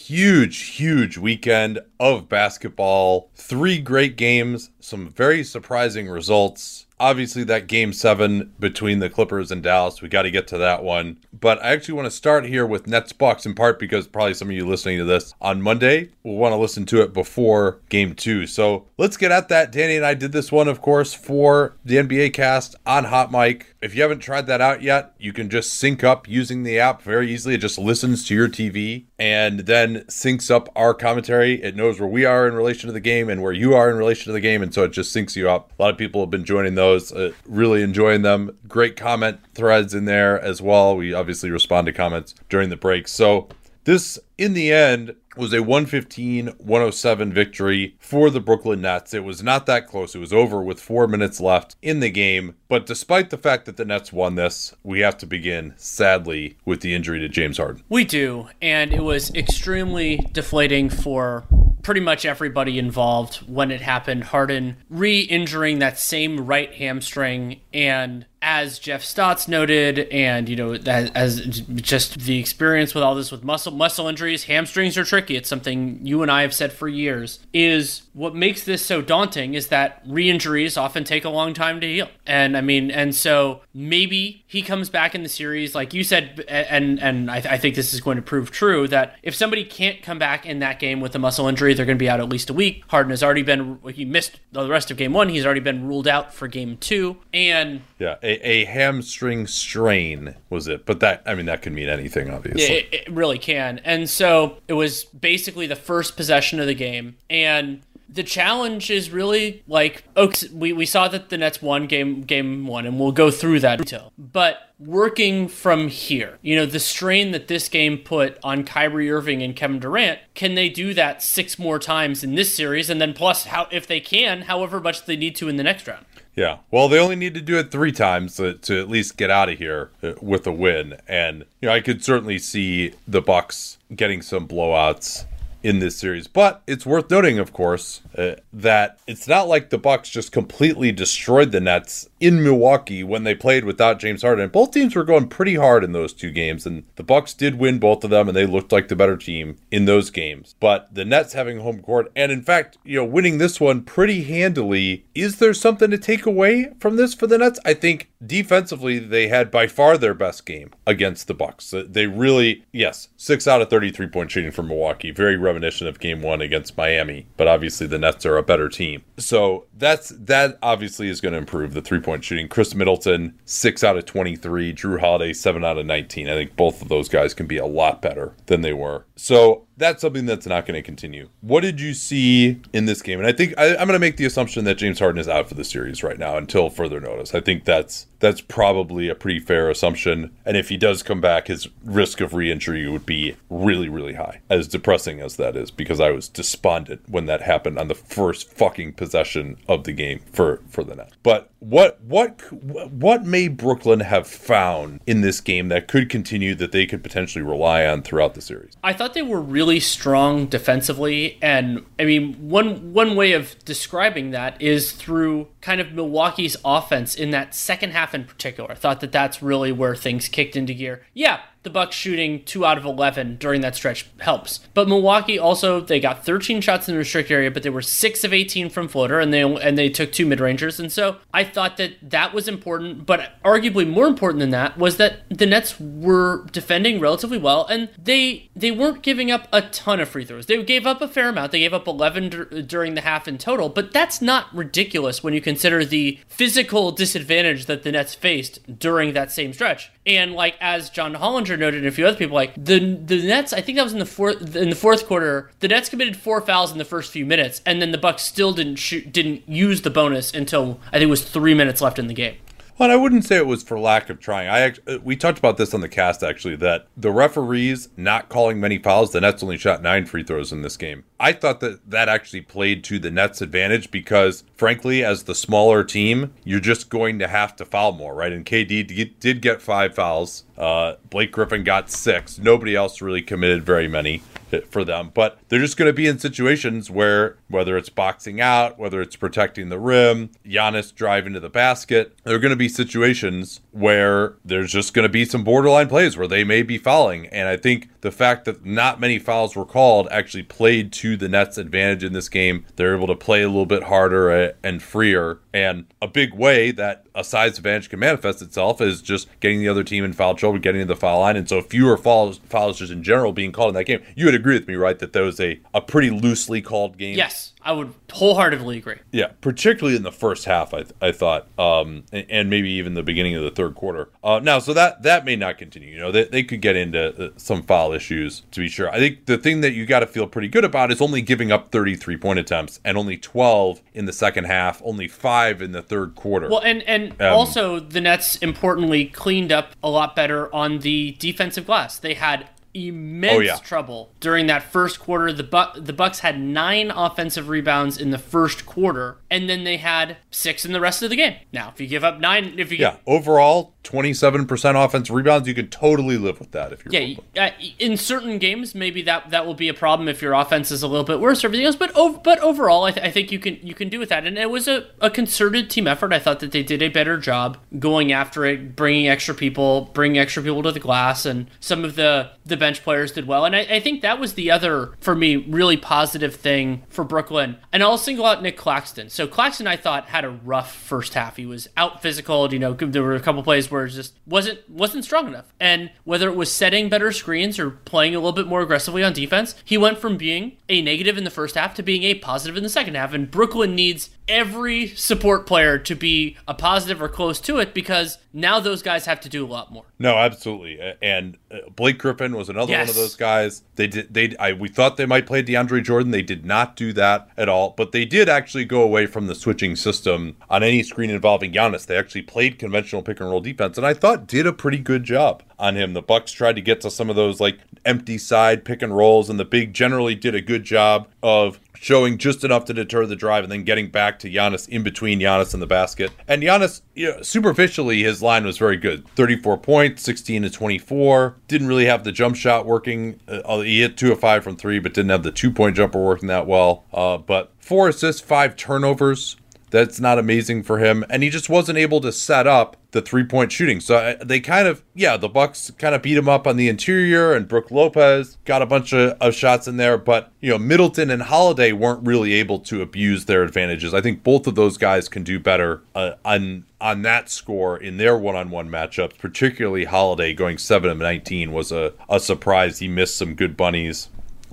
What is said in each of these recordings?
huge, huge weekend of basketball. Three great games, some very surprising results obviously that game seven between the Clippers and Dallas. We got to get to that one. But I actually want to start here with Nets Bucks in part because probably some of you listening to this on Monday will want to listen to it before game two. So let's get at that. Danny and I did this one, of course, for the NBA cast on Hot Mic. If you haven't tried that out yet, you can just sync up using the app very easily. It just listens to your TV and then syncs up our commentary. It knows where we are in relation to the game and where you are in relation to the game. And so it just syncs you up. A lot of people have been joining those those. Uh, really enjoying them. Great comment threads in there as well. We obviously respond to comments during the break. So this, in the end, was a 115 107 victory for the Brooklyn Nets. It was not that close. It was over with four minutes left in the game. But despite the fact that the Nets won this, we have to begin, sadly, with the injury to James Harden. We do. And it was extremely deflating for pretty much everybody involved when it happened. Harden re injuring that same right hamstring and as Jeff Stotts noted, and you know, as just the experience with all this with muscle muscle injuries, hamstrings are tricky. It's something you and I have said for years. Is what makes this so daunting is that re-injuries often take a long time to heal, and I mean, and so maybe he comes back in the series, like you said, and and I, th- I think this is going to prove true that if somebody can't come back in that game with a muscle injury, they're going to be out at least a week. Harden has already been he missed the rest of game one. He's already been ruled out for game two, and yeah a, a hamstring strain was it? But that i mean that could mean anything obviously. It, it really can. And so it was basically the first possession of the game. And the challenge is really like okay, we, we saw that the Nets won game game one, and we'll go through that detail. But working from here, you know, the strain that this game put on Kyrie Irving and Kevin Durant, can they do that six more times in this series, and then plus how if they can, however much they need to in the next round? Yeah. Well, they only need to do it three times to, to at least get out of here uh, with a win. And, you know, I could certainly see the Bucks getting some blowouts in this series. But it's worth noting, of course, uh, that it's not like the Bucks just completely destroyed the Nets in Milwaukee when they played without James Harden. Both teams were going pretty hard in those two games, and the Bucks did win both of them, and they looked like the better team in those games. But the Nets having home court, and in fact, you know, winning this one pretty handily. Is there something to take away from this for the Nets? I think defensively they had by far their best game against the Bucks. They really, yes, six out of thirty-three point shooting for Milwaukee, very reminiscent of Game One against Miami. But obviously the Nets are a better team, so that's that obviously is going to improve the three point shooting. Khris Middleton, six out of 23. Jrue Holiday, seven out of 19. I think both of those guys can be a lot better than they were. So that's something that's not going to continue. What did you see in this game? And I think I, am going to make the assumption that James Harden is out for the series right now until further notice. I think that's that's probably a pretty fair assumption. And if he does come back, his risk of re-injury would be really, really high. As depressing as that is, because I was despondent when that happened on the first fucking possession of the game for for the net. But what what what may Brooklyn have found in this game that could continue that they could potentially rely on throughout the series? I thought they were really strong defensively, and I mean one one way of describing that is through kind of Milwaukee's offense in that second half in particular. I thought that that's really where things kicked into gear. Yeah, the Bucks shooting 2 out of 11 during that stretch helps. But Milwaukee also they got 13 shots in the restricted area, but they were 6 of 18 from floater and they and they took two mid-rangers. And so I thought that that was important, but arguably more important than that was that the Nets were defending relatively well and they they weren't giving up a ton of free throws. They gave up a fair amount. They gave up 11 d- during the half in total, but that's not ridiculous when you consider the physical disadvantage that the Nets faced during that same stretch. And like as John Hollinger noted, and a few other people, like the the Nets, I think that was in the fourth in the fourth quarter. The Nets committed four fouls in the first few minutes, and then the Bucks still didn't shoot, didn't use the bonus until I think it was three minutes left in the game. Well, I wouldn't say it was for lack of trying. I actually, we talked about this on the cast actually that the referees not calling many fouls. The Nets only shot nine free throws in this game. I thought that that actually played to the Nets' advantage because, frankly, as the smaller team, you're just going to have to foul more, right? And KD did get five fouls. Uh, Blake Griffin got six. Nobody else really committed very many for them. But they're just going to be in situations where, whether it's boxing out, whether it's protecting the rim, Giannis driving to the basket, there are going to be situations where there's just going to be some borderline plays where they may be fouling. And I think the fact that not many fouls were called actually played to the Nets' advantage in this game. They're able to play a little bit harder uh, and freer. And a big way that a size advantage can manifest itself is just getting the other team in foul trouble, getting to the foul line. And so fewer fouls, fouls just in general being called in that game. You would agree with me, right, that that was a, a pretty loosely called game? Yes. I would wholeheartedly agree. Yeah, particularly in the first half, I, I thought, um, and, and, maybe even the beginning of the third quarter. Uh, now, so that that may not continue. You know, they, they could get into uh, some foul issues to be sure. I think the thing that you got to feel pretty good about is only giving up 33 point attempts and only 12 in the second half, only five in the third quarter. Well, and and um, also the Nets importantly cleaned up a lot better on the defensive glass. They had immense oh, yeah. trouble during that first quarter. The Bu- the Bucks had nine offensive rebounds in the first quarter, and then they had six in the rest of the game. Now, if you give up nine, if you yeah, overall twenty seven percent offense rebounds, you could totally live with that if you're yeah. Uh, in certain games, maybe that that will be a problem if your offense is a little bit worse or everything else. But ov- but overall, I, th- I think you can you can do with that, and it was a, a concerted team effort. I thought that they did a better job going after it, bringing extra people, bringing extra people to the glass, and some of the the bench players did well. And I, I, think that was the other, for me, really positive thing for Brooklyn. And I'll single out Nic Claxton. So Claxton, I thought, had a rough first half. He was out physical. You know, there were a couple plays where it just wasn't wasn't strong enough. And whether it was setting better screens or playing a little bit more aggressively on defense, he went from being a negative in the first half to being a positive in the second half. And Brooklyn needs every support player to be a positive or close to it because now those guys have to do a lot more. No, absolutely. And uh, Blake Griffin was another yes. one of those guys. They did they I we thought they might play DeAndre Jordan. They did not do that at all, but they did actually go away from the switching system on any screen involving Giannis. They actually played conventional pick and roll defense and I thought did a pretty good job on him. The Bucks tried to get to some of those like empty side pick and rolls and the big generally did a good job of showing just enough to deter the drive and then getting back to Giannis in between Giannis and the basket. And Giannis, you know, superficially, his line was very good 34 points, 16 to 24. Didn't really have the jump shot working. Uh, he hit two of five from three, but didn't have the two point jumper working that well. Uh, but four assists, five turnovers. That's not amazing for him. And he just wasn't able to set up the three point shooting. So uh, they kind of, yeah, the Bucks kind of beat him up on the interior, and Brook Lopez got a bunch of, of shots in there. But you know, Middleton and Holiday weren't really able to abuse their advantages. I think both of those guys can do better uh, on on that score in their one on one matchups. Particularly Holiday going seven of nineteen was a a surprise. He missed some good bunnies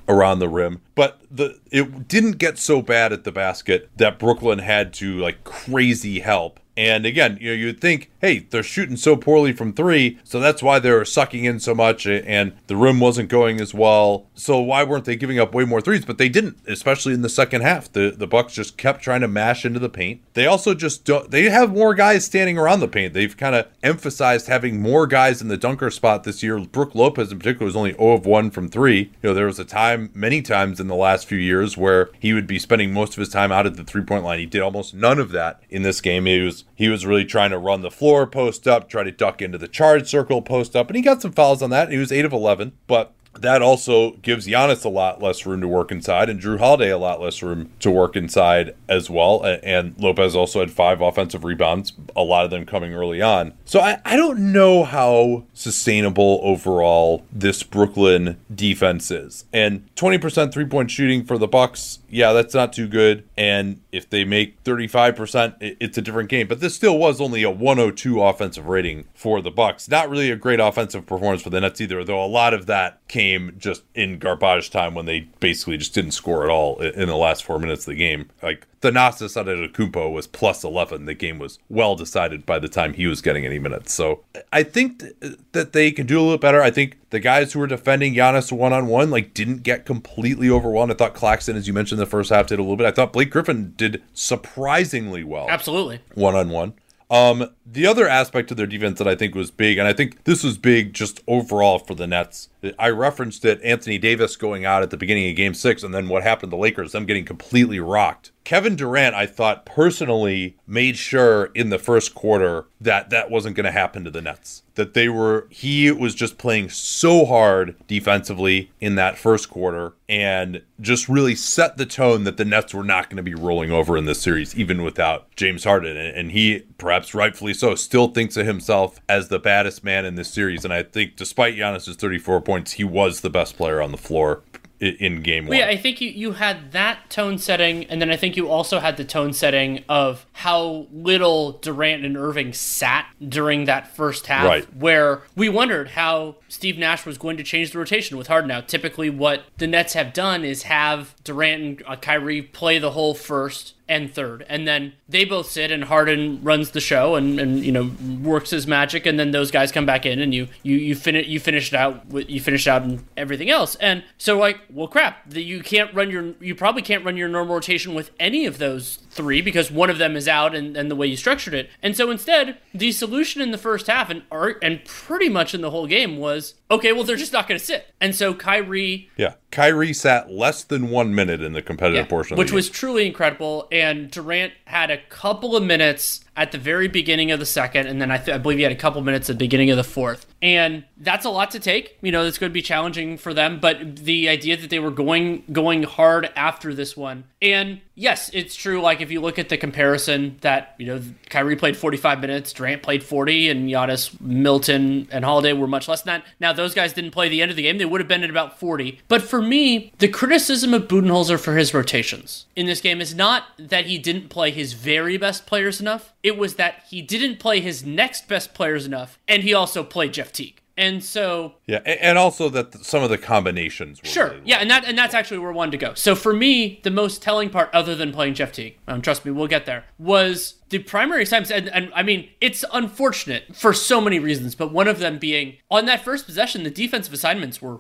around the rim. But the it didn't get so bad at the basket that Brooklyn had to like crazy help and again, you know, you'd think, hey, they're shooting so poorly from three, so that's why they're sucking in so much, and the rim wasn't going as well. So why weren't they giving up way more threes? But they didn't, especially in the second half. The the Bucks just kept trying to mash into the paint. They also just don't. They have more guys standing around the paint. They've kind of emphasized having more guys in the dunker spot this year. Brook Lopez in particular was only 0 of 1 from three. You know, there was a time, many times in the last few years, where he would be spending most of his time out at the three point line. He did almost none of that in this game. He was he was really trying to run the floor post up, try to duck into the charge circle post up, and he got some fouls on that. He was 8 of 11, but that also gives Giannis a lot less room to work inside and Jrue Holiday a lot less room to work inside as well. And Lopez also had five offensive rebounds, a lot of them coming early on. So I, I don't know how sustainable overall this Brooklyn defense is. And 20% three point shooting for the Bucks, yeah, that's not too good. And if they make 35%, it's a different game. But this still was only a 102 offensive rating for the Bucks. Not really a great offensive performance for the Nets either, though a lot of that came just in garbage time when they basically just didn't score at all in the last four minutes of the game. Like Thanasis Antetokounmpo was plus 11. The game was well decided by the time he was getting any minutes. So I think th- that they can do a little better. I think the guys who were defending Giannis one on one like didn't get completely overwhelmed. I thought Claxton, as you mentioned, the first half did a little bit. I thought Blake Griffin did surprisingly well. Absolutely. One on one. Um, The other aspect of their defense that I think was big, and I think this was big just overall for the Nets. I referenced it Anthony Davis going out at the beginning of game six, and then what happened to the Lakers, them getting completely rocked. Kevin Durant, I thought personally, made sure in the first quarter that that wasn't going to happen to the Nets. That they were, he was just playing so hard defensively in that first quarter and just really set the tone that the Nets were not going to be rolling over in this series, even without James Harden. And he, perhaps rightfully so, still thinks of himself as the baddest man in this series. And I think despite Giannis's 34 points, he was the best player on the floor in game well, one. Yeah, I think you, you had that tone setting, and then I think you also had the tone setting of how little Durant and Irving sat during that first half, right. where we wondered how Steve Nash was going to change the rotation with Harden out. Typically, what the Nets have done is have Durant and uh, Kyrie play the whole first and third. And then they both sit and Harden runs the show and, and you know works his magic and then those guys come back in and you you you finish you finish it out with you finish out and everything else. And so like, well crap, that you can't run your you probably can't run your normal rotation with any of those three because one of them is out and, and the way you structured it. And so instead, the solution in the first half and art and pretty much in the whole game was okay, well they're just not going to sit. And so Kyrie Yeah. Kyrie sat less than 1 minute in the competitive yeah, portion which was truly incredible and Durant had a couple of minutes at the very beginning of the second, and then I, th- I, believe he had a couple minutes at the beginning of the fourth. And that's a lot to take. You know, it's going to be challenging for them. But the idea that they were going going hard after this one, and yes, it's true. Like if you look at the comparison, that you know, Kyrie played 45 minutes, Durant played 40, and Giannis, Middleton, and Holiday were much less than that. Now those guys didn't play the end of the game; they would have been at about 40. But for me, the criticism of Budenholzer for his rotations in this game is not that he didn't play his very best players enough it was that he didn't play his next best players enough, and he also played Jeff Teague. And so yeah, and also that some of the combinations. sure, really yeah, and that and that's actually where I wanted to go. So for me, the most telling part, other than playing Jeff Teague, um, trust me, we'll get there, was the primary times, and, and I mean, it's unfortunate for so many reasons, but one of them being on that first possession, the defensive assignments were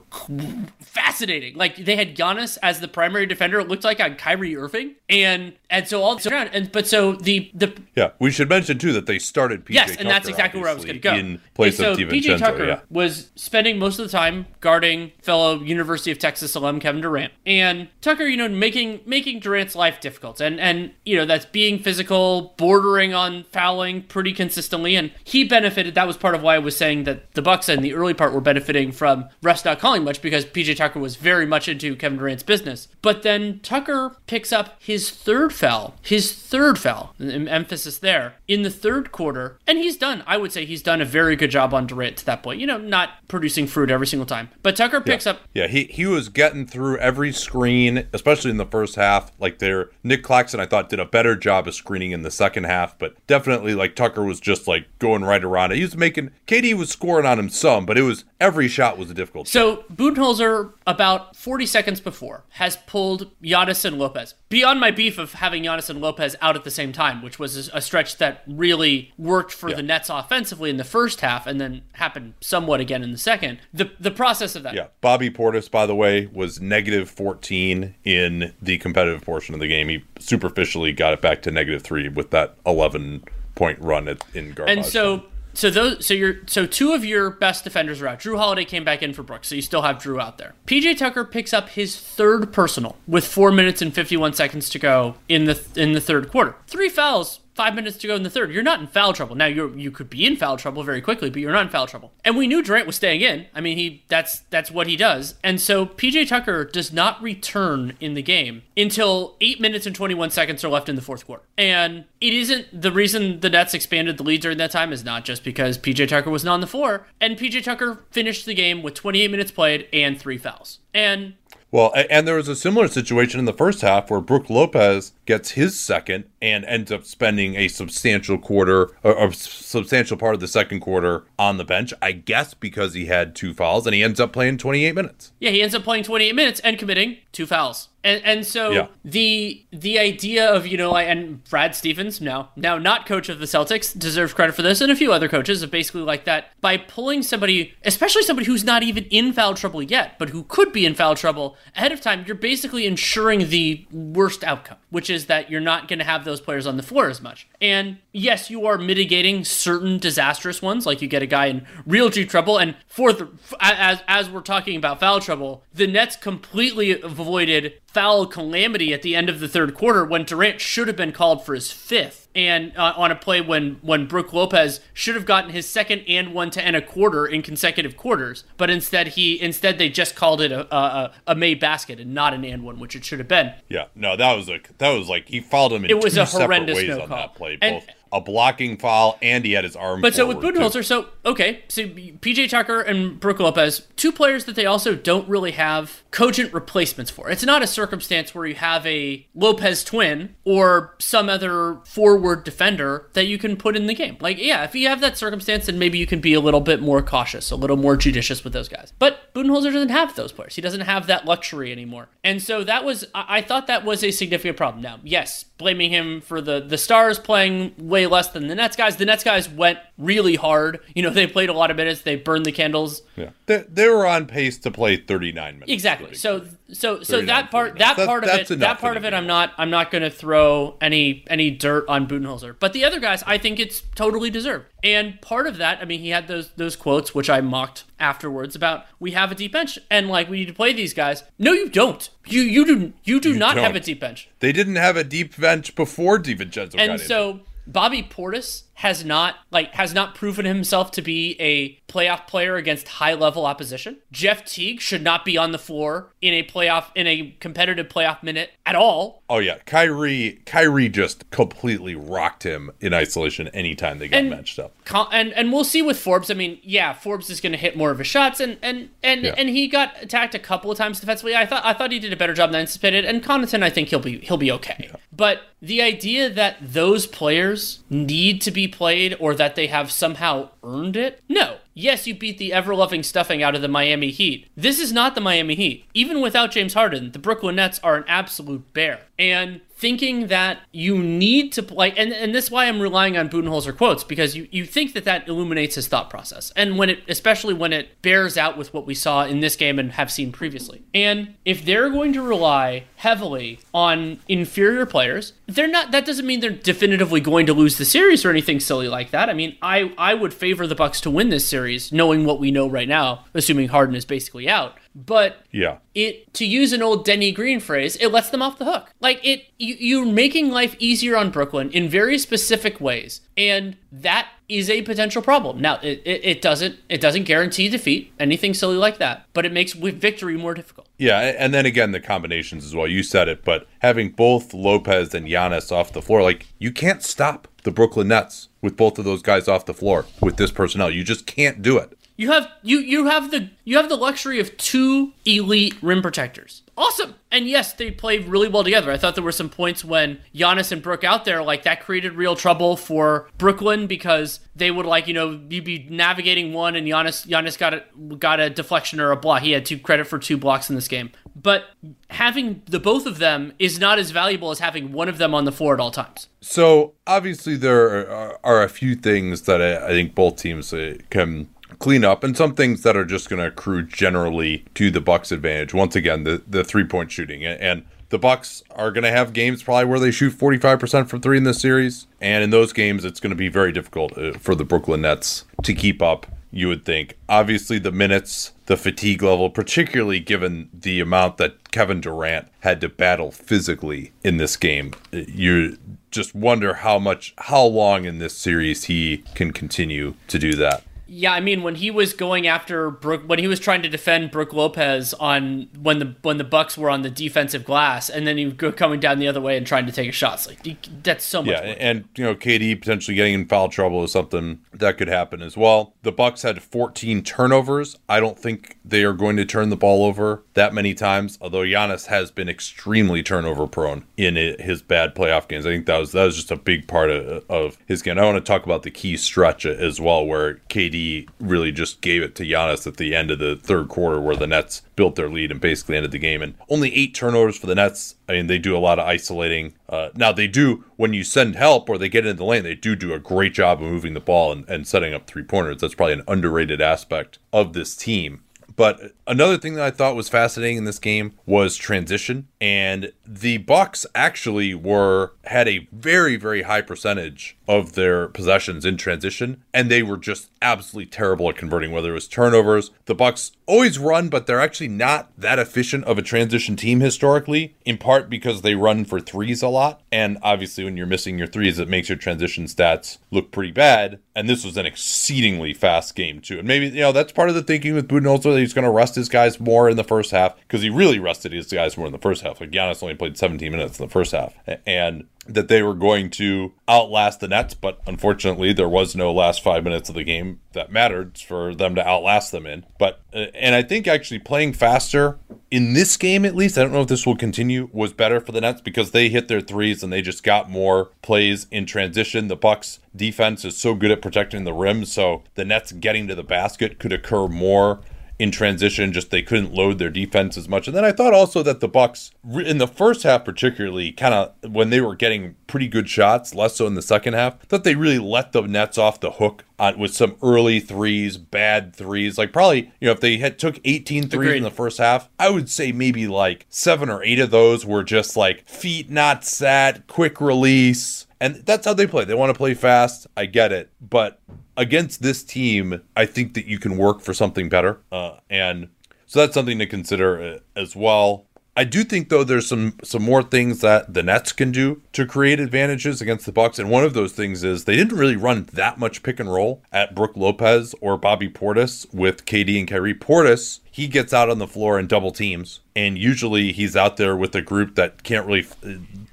fascinating. Like they had Giannis as the primary defender. It looked like on Kyrie Irving, and and so all this around. And but so the the yeah, we should mention too that they started PJ yes, Tucker, and that's exactly where I was going to go. In place so of PJ Tucker yeah. was spending most of the time guarding fellow University of Texas alum Kevin Durant, and Tucker, you know, making making Durant's life difficult, and and you know that's being physical, bordering on fouling pretty consistently, and he benefited. That was part of why I was saying that the Bucks in the early part were benefiting from refs not calling much because PJ Tucker was very much into Kevin Durant's business. But then Tucker picks up his third foul, his third foul, emphasis there in the third quarter, and he's done. I would say he's done a very good job on Durant to that point. You know, not producing fruit every single time, but Tucker picks yeah. up. Yeah, he he was getting through every screen, especially in the first half. Like there, Nic Claxton, I thought did a better job of screening in the second half, but definitely like Tucker was just like going right around it. He was making KD was scoring on him some, but it was every shot was a difficult. So Budenholzer, about 40 seconds before, has pulled Giannis and Lopez. Beyond my beef of having Giannis and Lopez out at the same time, which was a stretch that really worked for yeah. the Nets offensively in the first half, and then happened somewhat again in the second. The the process of that. Yeah, Bobby Portis, by the way, was negative 14 in the competitive portion of the game. He superficially got it back to negative three with that 11 point run at, in garbage. And so. So those, so you're, so two of your best defenders are out. Jrue Holiday came back in for Brooks, so you still have Jrue out there. PJ Tucker picks up his third personal with four minutes and fifty one seconds to go in the in the third quarter. Three fouls five minutes to go in the third. You're not in foul trouble. Now you you could be in foul trouble very quickly, but you're not in foul trouble. And we knew Durant was staying in. I mean, he that's that's what he does. And so PJ Tucker does not return in the game until eight minutes and 21 seconds are left in the fourth quarter. And it isn't the reason the Nets expanded the lead during that time is not just because PJ Tucker was not on the floor. And PJ Tucker finished the game with 28 minutes played and three fouls. And well, and there was a similar situation in the first half where Brook Lopez gets his second and ends up spending a substantial quarter, a substantial part of the second quarter on the bench, I guess because he had two fouls and he ends up playing 28 minutes. Yeah, he ends up playing 28 minutes and committing two fouls. And and so Yeah. the the idea of you know and Brad Stevens now now not coach of the Celtics deserves credit for this and a few other coaches of basically like that by pulling somebody especially somebody who's not even in foul trouble yet but who could be in foul trouble ahead of time you're basically ensuring the worst outcome which is that you're not going to have those players on the floor as much and yes you are mitigating certain disastrous ones like you get a guy in real deep trouble and for the as as we're talking about foul trouble the Nets completely avoided foul calamity at the end of the third quarter when Durant should have been called for his fifth. And uh, on a play when when Brook Lopez should have gotten his second and one to end a quarter in consecutive quarters, but instead he instead they just called it a a, a made basket and not an and one, which it should have been. Yeah, no, that was a that was like he fouled him in It was two a horrendous no on call. that play, And- both a blocking foul and he had his arm. But so with. Budenholzer, so okay, so PJ Tucker and Brook Lopez, two players that they also don't really have cogent replacements for. It's not a circumstance where you have a Lopez twin or some other forward defender that you can put in the game. Like, yeah, if you have that circumstance, then maybe you can be a little bit more cautious, a little more judicious with those guys. But Budenholzer doesn't have those players. He doesn't have that luxury anymore. And so that was, I, I thought that was a significant problem. Now, yes, blaming him for the the Stars playing way less than the Nets guys. The Nets guys went really hard. You know, they played a lot of minutes. They burned the candles. Yeah, they, they were on pace to play 39 minutes. Exactly. So so so that part that part of it that part of it. I'm not I'm not going to throw any any dirt on Budenholzer. But the other guys I think it's totally deserved. And part of that, I mean, he had those those quotes which I mocked afterwards about we have a deep bench and like we need to play these guys. No, you don't. You you do you do not have don't. a deep bench. They didn't have a deep bench before DiVincenzo got And so Bobby Portis has not like has not proven himself to be a playoff player against high level opposition. Jeff Teague should not be on the floor in a playoff in a competitive playoff minute at all. Oh yeah, Kyrie Kyrie just completely rocked him in isolation anytime they got And- matched up. And and we'll see with Forbes. I mean, yeah, Forbes is going to hit more of his shots, and and and Yeah. and he got attacked a couple of times defensively. I thought I thought he did a better job than anticipated. And Connaughton, I think he'll be he'll be okay. But the idea that those players need to be played or that they have somehow earned it, no. Yes, you beat the ever loving stuffing out of the Miami Heat. This is not the Miami Heat. Even without James Harden, the Brooklyn Nets are an absolute bear. And thinking that you need to play, and, and this is why I'm relying on Budenholzer quotes, because you, you think that that illuminates his thought process. And when it, especially when it bears out with what we saw in this game and have seen previously. And if they're going to rely heavily on inferior players, they're not, that doesn't mean they're definitively going to lose the series or anything silly like that. I mean, I, I would favor the Bucks to win this series, knowing what we know right now, assuming Harden is basically out. But Yeah. it to use an old Denny Green phrase, it lets them off the hook. Like it you, you're making life easier on Brooklyn in very specific ways. And that is a potential problem. Now it, it, it doesn't it doesn't guarantee defeat, anything silly like that, but it makes victory more difficult. Yeah, and then again the combinations as well. You said it, but having both Lopez and Giannis off the floor, like you can't stop the Brooklyn Nets with both of those guys off the floor with this personnel. You just can't do it. You have you you have the you have the luxury of two elite rim protectors. Awesome. And yes, they played really well together. I thought there were some points when Giannis and Brook out there, like that created real trouble for Brooklyn because they would like, you know, you'd be navigating one and Giannis Giannis got a got a deflection or a block. He had two credit for two blocks in this game. But having the both of them is not as valuable as having one of them on the floor at all times. So obviously there are, are a few things that I, I think both teams uh, can clean up, and some things that are just going to accrue generally to the Bucks' advantage. Once again, the the three point shooting and. and the Bucks are going to have games probably where they shoot 45% from 3 in this series, and in those games it's going to be very difficult uh, for the Brooklyn Nets to keep up, you would think. Obviously the minutes, the fatigue level, particularly given the amount that Kevin Durant had to battle physically in this game. uh, You just wonder how much how long in this series he can continue to do that. Yeah, I mean when he was going after Brook, when he was trying to defend Brook Lopez on when the when the Bucks were on the defensive glass, and then he was coming down the other way and trying to take a shot. It's like that's so much. Yeah, work. and you know, KD potentially getting in foul trouble is something that could happen as well. The Bucks had 14 turnovers. I don't think they are going to turn the ball over that many times. Although Giannis has been extremely turnover prone in his bad playoff games. I think that was that was just a big part of, of his game. I want to talk about the key stretch as well, where KD Really just gave it to Giannis at the end of the third quarter, where the Nets built their lead and basically ended the game. And only eight turnovers for the Nets. I mean, they do a lot of isolating. Uh, now they do when you send help or they get into the lane, they do do a great job of moving the ball and, and setting up three pointers. That's probably an underrated aspect of this team. But another thing that I thought was fascinating in this game was transition, and the Bucks actually were had a very very high percentage of their possessions in transition, and they were just absolutely terrible at converting. Whether it was turnovers, the Bucks always run, but they're actually not that efficient of a transition team historically. In part because they run for threes a lot, and obviously when you're missing your threes, it makes your transition stats look pretty bad. And this was an exceedingly fast game too, and maybe you know that's part of the thinking with Budenholzer that he's going to rest his guys more in the first half because he really rested his guys more in the first half. Like Giannis only played 17 minutes in the first half, and that they were going to outlast the Nets, but unfortunately there was no last five minutes of the game that mattered for them to outlast them in. But and I think actually playing faster in this game at least, I don't know if this will continue, was better for the Nets because they hit their threes and they just got more plays in transition. The Bucks defense is so good at protecting the rim, so the Nets getting to the basket could occur more in transition just they couldn't load their defense as much and then i thought also that the bucks in the first half particularly kind of when they were getting pretty good shots less so in the second half that they really let the nets off the hook on, with some early threes bad threes like probably you know if they had took 18 threes Agreed. in the first half i would say maybe like seven or eight of those were just like feet not set quick release and that's how they play. They want to play fast. I get it. But against this team, I think that you can work for something better. Uh, and so that's something to consider uh, as well. I do think though there's some some more things that the Nets can do to create advantages against the Bucks, and one of those things is they didn't really run that much pick and roll at Brook Lopez or Bobby Portis with KD and Kyrie. Portis he gets out on the floor in double teams, and usually he's out there with a group that can't really,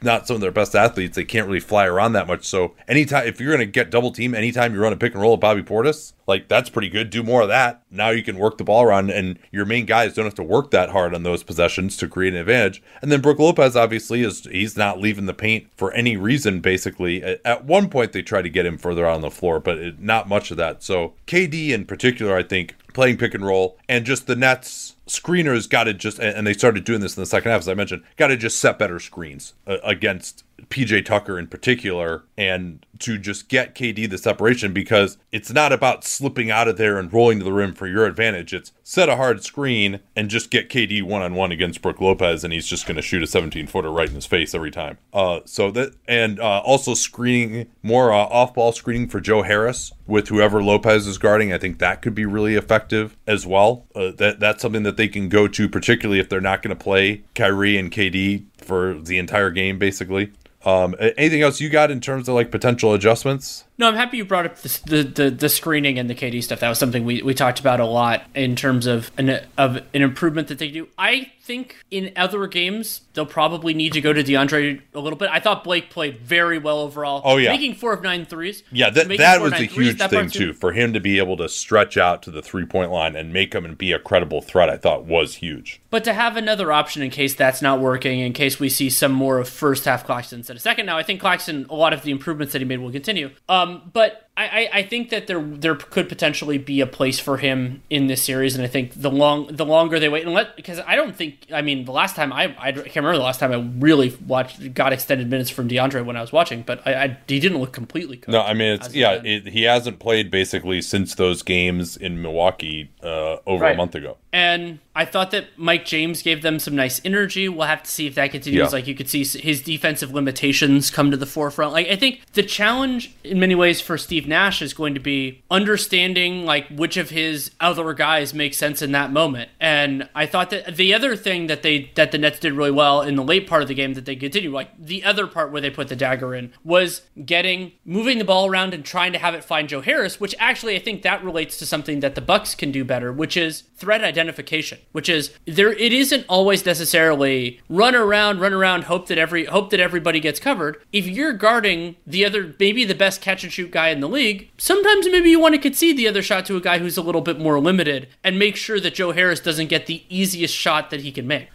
not some of their best athletes, they can't really fly around that much. So anytime if you're going to get double team, anytime you run a pick and roll with Bobby Portis, like that's pretty good. Do more of that. Now you can work the ball around, and your main guys don't have to work that hard on those possessions to create an advantage. And then Brook Lopez obviously is he's not leaving the paint for any reason. Basically, at one point they tried to get him further out on the floor, but it, not much of that. So KD in particular, I think playing pick and roll, and just the Nets screeners got to just, and they started doing this in the second half, as I mentioned, got to just set better screens uh, against PJ Tucker in particular, and to just get KD the separation because it's not about slipping out of there and rolling to the rim for your advantage. It's set a hard screen and just get KD one on one against Brook Lopez, and he's just going to shoot a 17 footer right in his face every time. Uh, so that and uh, also screening more uh, off ball screening for Joe Harris with whoever Lopez is guarding. I think that could be really effective as well. Uh, that that's something that they can go to, particularly if they're not going to play Kyrie and KD for the entire game, basically. Um, anything else you got in terms of like potential adjustments? No, I'm happy you brought up the, the, the, the, screening and the KD stuff. That was something we, we talked about a lot in terms of an, of an improvement that they do. I think in other games, they'll probably need to go to DeAndre a little bit. I thought Blake played very well overall. Oh, yeah. Making four of nine threes. Yeah, that, that was a huge thing, too. For him to be able to stretch out to the three point line and make them and be a credible threat, I thought was huge. But to have another option in case that's not working, in case we see some more of first half Claxton instead of second. Now, I think Claxton, a lot of the improvements that he made will continue. Um, Um, but I, I think that there there could potentially be a place for him in this series, and I think the long the longer they wait and let because I don't think I mean the last time I I can't remember the last time I really watched got extended minutes from DeAndre when I was watching, but I, I he didn't look completely. No, I mean it's yeah it, he hasn't played basically since those games in Milwaukee uh, over right. a month ago. And I thought that Mike James gave them some nice energy. We'll have to see if that continues. Yeah. Like you could see his defensive limitations come to the forefront. Like I think the challenge in many ways for Steve Nash is going to be understanding like which of his other guys make sense in that moment. And I thought that the other thing that they that the Nets did really well in the late part of the game that they continued, like the other part where they put the dagger in, was getting moving the ball around and trying to have it find Joe Harris, which actually I think that relates to something that the Bucks can do better, which is threat identification, which is there it isn't always necessarily run around, run around, hope that every hope that everybody gets covered. If you're guarding the other maybe the best catch and shoot guy in the league, sometimes maybe you want to concede the other shot to a guy who's a little bit more limited and make sure that Joe Harris doesn't get the easiest shot that he can make.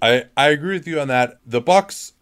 I I agree with you on that. The Bucks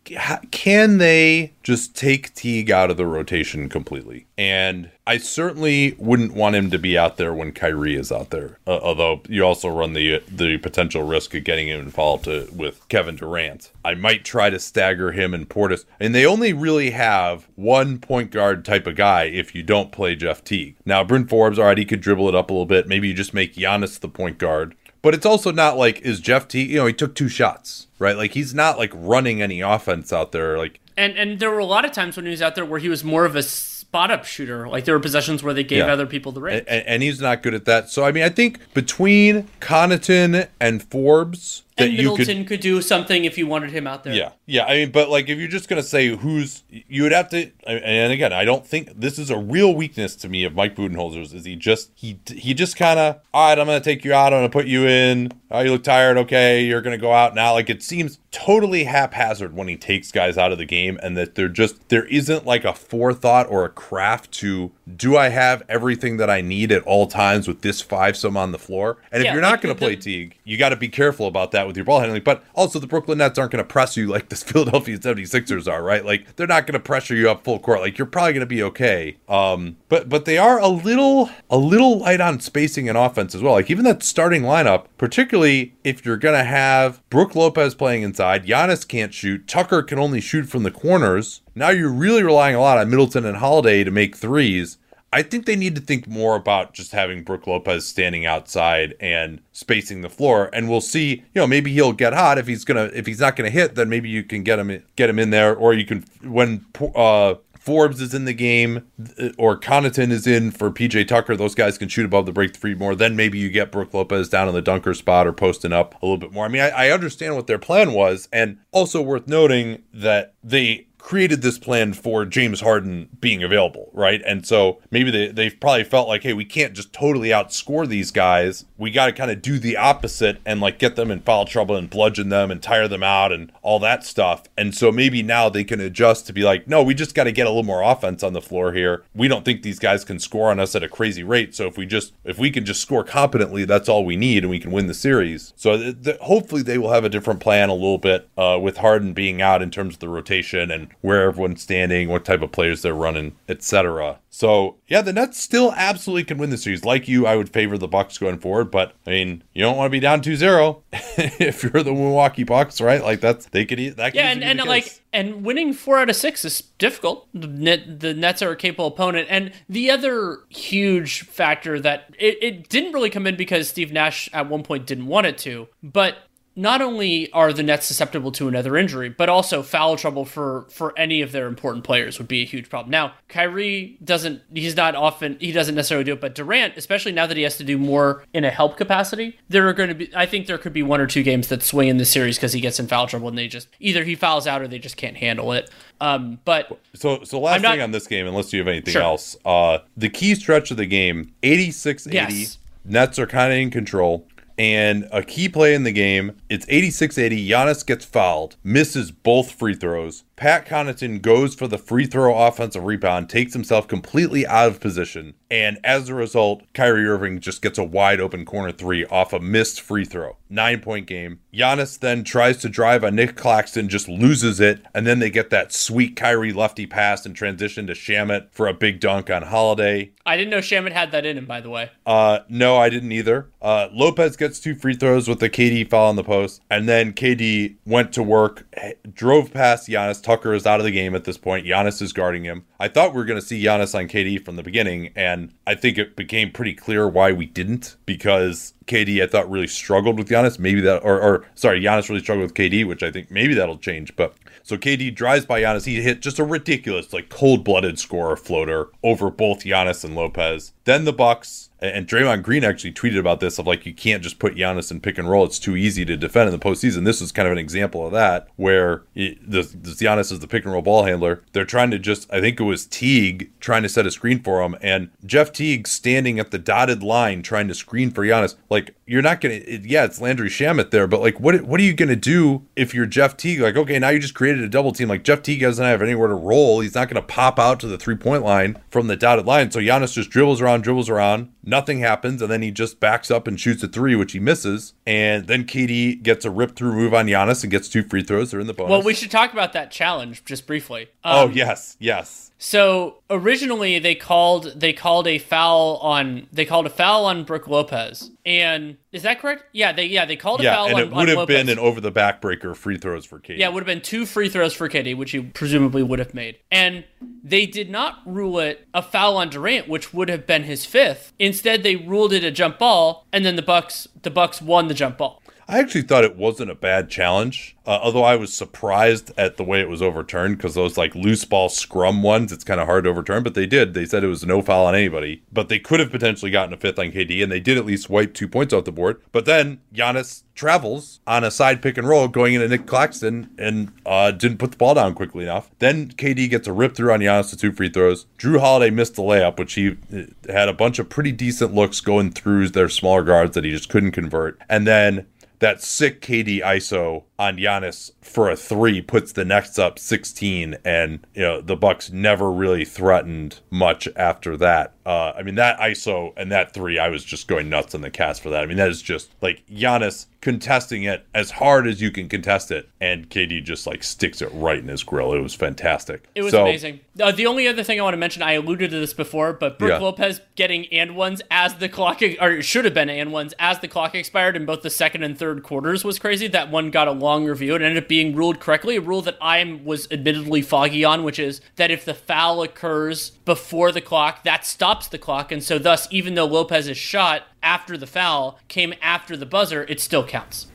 can they just take Teague out of the rotation completely? And I certainly wouldn't want him to be out there when Kyrie is out there. Uh, although you also run the the potential risk of getting him involved to, uh, with Kevin Durant. I might try to stagger him and Portis. And they only really have one point guard type of guy if you don't play Jeff Teague. Now Bryn Forbes all right, he could dribble it up a little bit. Maybe you just make Giannis the point guard. But it's also not like is Jeff T. You know, he took two shots, right? Like he's not like running any offense out there. Like and and there were a lot of times when he was out there where he was more of a spot up shooter. Like there were possessions where they gave yeah. other people the range, and, and, he's not good at that. So I mean, I think between Connaughton and Forbes, that and Middleton could, could, do something if you wanted him out there. Yeah, yeah. I mean, but like if you're just gonna say who's, you would have to. And again, I don't think this is a real weakness to me of Mike Budenholzer's. Is he just he he just kind of all right? I'm gonna take you out. I'm gonna put you in. Oh, you look tired. Okay, you're gonna go out now. Like it seems totally haphazard when he takes guys out of the game, and that they're just there isn't like a forethought or a craft to do I have everything that I need at all times with this five some on the floor? And if yeah, you're not like going to play Teague, you got to be careful about that with your ball handling. But also, the Brooklyn Nets aren't going to press you like the Philadelphia 76ers are, right? Like they're not going to pressure you up full court. Like you're probably going to be okay. Um, but but they are a little a little light on spacing and offense as well. Like even that starting lineup, particularly if you're to have Brook Lopez playing inside, Giannis can't shoot, Tucker can only shoot from the corners. Now you're really relying a lot on Middleton and Holiday to make threes. I think they need to think more about just having Brook Lopez standing outside and spacing the floor. And we'll see, you know, maybe he'll get hot if he's gonna if he's not gonna hit, then maybe you can get him get him in there, or you can when uh, Forbes is in the game uh, or Connaughton is in for PJ Tucker. Those guys can shoot above the break three more. Then maybe you get Brook Lopez down in the dunker spot or posting up a little bit more. I mean, I, I understand what their plan was, and also worth noting that they created this plan for James Harden being available, right? And so maybe they, they've probably felt like, hey, we can't just totally outscore these guys. We got to kind of do the opposite and like get them in foul trouble and bludgeon them and tire them out and all that stuff. And so maybe now they can adjust to be like, no, we just got to get a little more offense on the floor here. We don't think these guys can score on us at a crazy rate. So if we just, if we can just score competently, that's all we need and we can win the series. So th- th- hopefully they will have a different plan a little bit uh, with Harden being out in terms of the rotation and where everyone's standing, what type of players they're running, etc. So yeah, the Nets still absolutely can win the series. Like you, I would favor the Bucks going forward, but I mean, you don't want to be down 2-0 if you're the Milwaukee Bucks, right? Like that's they could eat that. yeah, and, and like and winning four out of six is difficult. The, Net, the Nets are a capable opponent, and the other huge factor that it, it didn't really come in because Steve Nash at one point didn't want it to, but not only are the Nets susceptible to another injury, but also foul trouble for for any of their important players would be a huge problem. Now, Kyrie doesn't he's not often he doesn't necessarily do it, but Durant, especially now that he has to do more in a help capacity, there are going to be I think there could be one or two games that swing in the series because he gets in foul trouble and they just either he fouls out or they just can't handle it. Um, but so so last not, thing on this game, unless you have anything sure. else, uh, the key stretch of the game, 86-80. Yes. Nets are kind of in control and a key play in the game. It's 86 80. Giannis gets fouled, misses both free throws. Pat Connaughton goes for the free throw offensive rebound, takes himself completely out of position, and as a result, Kyrie Irving just gets a wide open corner three off a missed free throw. Nine point game. Giannis then tries to drive on Nic Claxton, just loses it, and then they get that sweet Kyrie lefty pass and transition to Shamet for a big dunk on Holiday. I didn't know Shamet had that in him, by the way. Uh, no, I didn't either. Uh, Lopez gets two free throws with the KD foul on the post, and then KD went to work, drove past Giannis Tucker is out of the game at this point. Giannis is guarding him. I thought we were going to see Giannis on KD from the beginning, and I think it became pretty clear why we didn't because KD I thought really struggled with Giannis. Maybe that, or, or sorry, Giannis really struggled with KD, which I think maybe that'll change. But so KD drives by Giannis. He hit just a ridiculous, like cold blooded scorer floater over both Giannis and Lopez. Then the Bucks and Draymond Green actually tweeted about this of like you can't just put Giannis in pick and roll. It's too easy to defend in the postseason. This is kind of an example of that where the, the Giannis is the pick and roll ball handler. They're trying to just I think it was Teague trying to set a screen for him and Jeff Teague standing at the dotted line trying to screen for Giannis. Like you're not gonna it, yeah it's Landry Shamet there, but like what what are you gonna do if you're Jeff Teague? Like okay now you just created a double team. Like Jeff Teague doesn't have anywhere to roll. He's not gonna pop out to the three point line from the dotted line. So Giannis just dribbles around, dribbles around nothing happens, and then he just backs up and shoots a three, which he misses. And then KD gets a rip through move on Giannis and gets two free throws. They're in the bonus. Well, we should talk about that challenge just briefly. oh um, yes, yes. So originally they called they called a foul on they called a foul on Brook Lopez. And is that correct? Yeah, they yeah, they called a Yeah, foul and on, it would have been an over the back breaker free throws for KD. Yeah, it would have been two free throws for KD, which he presumably would have made. And they did not rule it a foul on Durant, which would have been his fifth. Instead, they ruled it a jump ball, and then the Bucks the Bucks won the jump ball. I actually thought it wasn't a bad challenge, uh, although I was surprised at the way it was overturned because those like loose ball scrum ones, it's kind of hard to overturn, but they did. They said it was no foul on anybody, but they could have potentially gotten a fifth on KD, and they did at least wipe two points off the board. But then Giannis travels on a side pick and roll going into Nic Claxton and uh, didn't put the ball down quickly enough. Then KD gets a rip through on Giannis to two free throws. Jrue Holiday missed the layup, which he uh, had a bunch of pretty decent looks going through their smaller guards that he just couldn't convert. And then that sick KD ISO on Giannis for a three puts the Nets up 16, and you know the Bucks never really threatened much after that. Uh, I mean that ISO and that three, I was just going nuts on the cast for that. I mean that is just like Giannis contesting it as hard as you can contest it, and KD just like sticks it right in his grill. It was fantastic. It was So- amazing. Uh, the only other thing I want to mention, I alluded to this before, but Brook Yeah. Lopez getting and ones as the clock, or it should have been and ones as the clock expired in both the second and third quarters was crazy. That one got a long review and ended up being ruled correctly. A rule that I was admittedly foggy on, which is that if the foul occurs before the clock, that stops the clock, and so thus, even though Lopez's shot after the foul came after the buzzer, it still counts.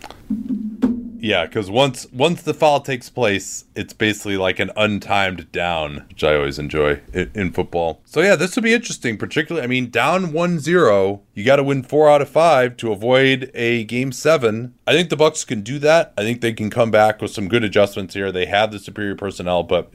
Yeah, because once once the foul takes place, it's basically like an untimed down, which I always enjoy in, in football. So yeah, this would be interesting. Particularly, I mean, down 1-0, you got to win four out of five to avoid a game seven. I think the Bucks can do that. I think they can come back with some good adjustments here. They have the superior personnel, but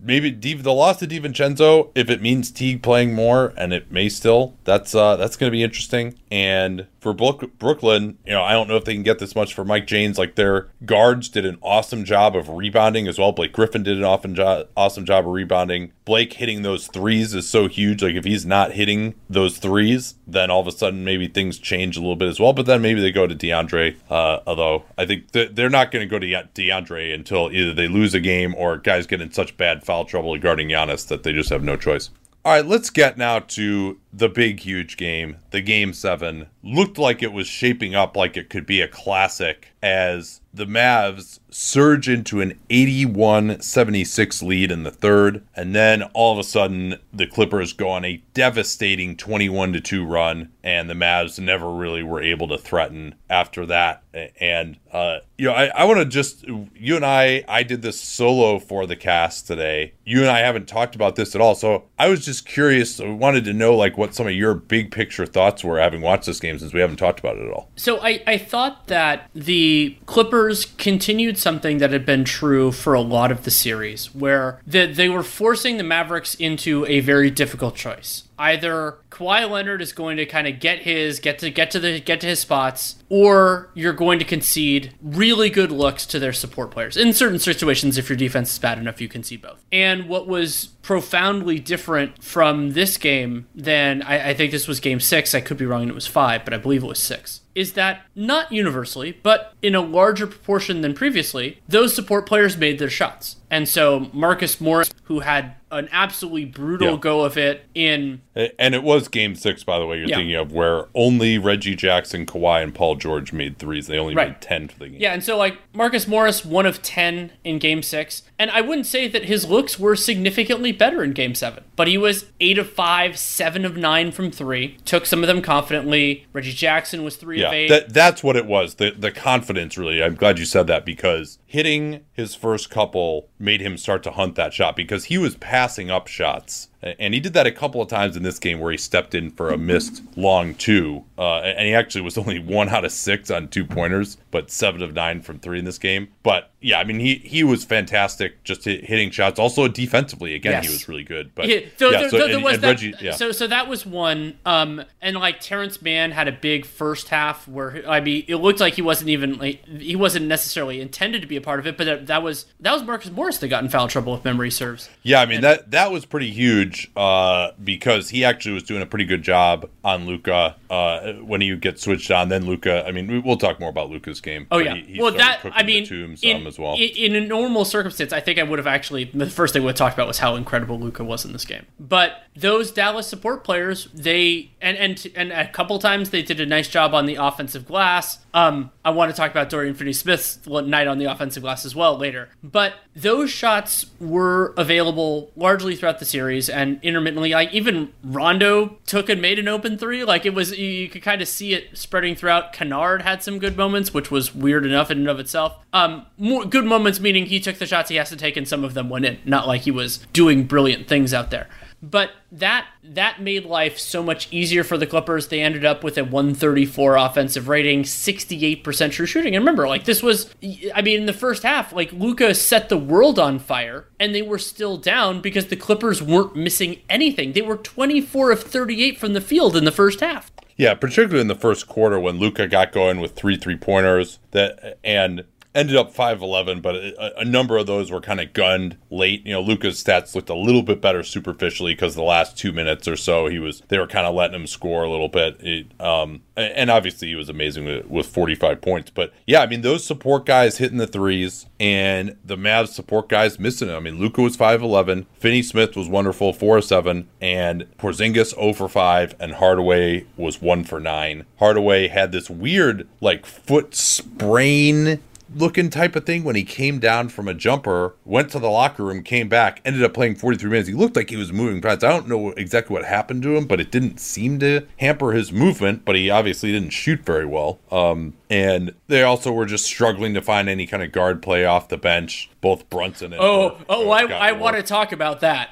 maybe the loss to Divincenzo, if it means Teague playing more, and it may still, that's uh, that's going to be interesting. And for Brook- Brooklyn, you know, I don't know if they can get this much for Mike James. Like their guards did an awesome job of rebounding as well. Blake Griffin did an awesome job, awesome job of rebounding. Blake hitting those threes is so huge. Like if he's not hitting those threes, then all of a sudden maybe things change a little bit as well. But then maybe they go to DeAndre. Uh, although I think th- they're not going to go to DeAndre until either they lose a game or guys get in such bad foul trouble regarding Giannis that they just have no choice. All right, let's get now to the big, huge game, the game seven. Looked like it was shaping up like it could be a classic as the Mavs surge into an 81 76 lead in the third. And then all of a sudden, the Clippers go on a devastating 21 2 run, and the Mavs never really were able to threaten after that. And, uh, you know, I, I want to just, you and I, I did this solo for the cast today. You and I haven't talked about this at all. So I was just curious. I wanted to know, like, what some of your big picture thoughts were having watched this game since we haven't talked about it at all. So I, I thought that the Clippers continued something that had been true for a lot of the series, where the, they were forcing the Mavericks into a very difficult choice. Either Kawhi Leonard is going to kind of get his get to get to the get to his spots, or you're going to concede really good looks to their support players. In certain situations, if your defense is bad enough, you concede both. And what was profoundly different from this game than I, I think this was game six. I could be wrong, and it was five, but I believe it was six is that not universally, but in a larger proportion than previously, those support players made their shots. And so Marcus Morris, who had an absolutely brutal Yeah. go of it in And it was game six, by the way, you're Yeah. thinking of, where only Reggie Jackson, Kawhi, and Paul George made threes. They only Right. made 10 for the game. Yeah, and so like Marcus Morris, one of 10 in game six. And I wouldn't say that his looks were significantly better in game seven, but he was 8 of 5, 7 of 9 from 3, took some of them confidently. Reggie Jackson was 3 Yeah, of 8. that, that's what it was. The the confidence, really. I'm glad you said that because hitting his first couple made him start to hunt that shot because he was passing up shots. And he did that a couple of times in this game where he stepped in for a missed long two. Uh, and he actually was only one out of six on two pointers, but seven of nine from three in this game. But yeah, I mean, he, he was fantastic just hit, hitting shots. Also, defensively, again, he was really good. But Yeah, so, yeah, there, so- there- there and- was and that, Reggie- yeah. so so that was one. Um, and like Terance Mann had a big first half where I mean it looked like he wasn't even like he wasn't necessarily intended to be a part of it, but that, that was that was Marcus Morris that got in foul trouble if memory serves. Yeah, I mean that that was pretty huge uh, because he actually was doing a pretty good job on Luka uh, when you get switched on. Then Luka. I mean, we'll talk more about Luka's game. Oh yeah, he, well that I mean, tombs in, as well. in, in a normal circumstance, I think I would have actually the first thing we talked about was how incredible Luka was in this game. But those Dallas support players, they and and and a couple times they did a nice job on the offensive glass. Um, I want to talk about Dorian Finney-Smith's night on the offensive glass as well later. But those shots were available largely throughout the series and intermittently. Like even Rondo took and made an open three. Like it was, you, you could kind of see it spreading throughout. Kennard had some good moments, which was weird enough in and of itself. Um, more good moments meaning he took the shots he has to take and some of them went in. Not like he was doing brilliant things out there. But that that made life so much easier for the Clippers. They ended up with a 134 offensive rating, 68% true shooting. And remember, like this was I mean in the first half, like Luka set the world on fire and they were still down because the Clippers weren't missing anything. They were 24 of 38 from the field in the first half. Yeah, particularly in the first quarter when Luka got going with three three pointers that and ended up 5'11, but a, a number of those were kind of gunned late. You know, Luka's stats looked a little bit better superficially because the last two minutes or so he was they were kind of letting him score a little bit. It, um, and obviously he was amazing with, with 45 points. But yeah, I mean those support guys hitting the threes and the Mavs support guys missing it. I mean Luka was 5'11, Finney Smith was wonderful 4 7, and Porzingis 0 for 5, and Hardaway was 1 for 9. Hardaway had this weird like foot sprain looking type of thing when he came down from a jumper, went to the locker room, came back, ended up playing 43 minutes. He looked like he was moving fast. I don't know exactly what happened to him, but it didn't seem to hamper his movement, but he obviously didn't shoot very well. Um, and they also were just struggling to find any kind of guard play off the bench. Both Brunson and oh oh uh, I, I want to talk about that,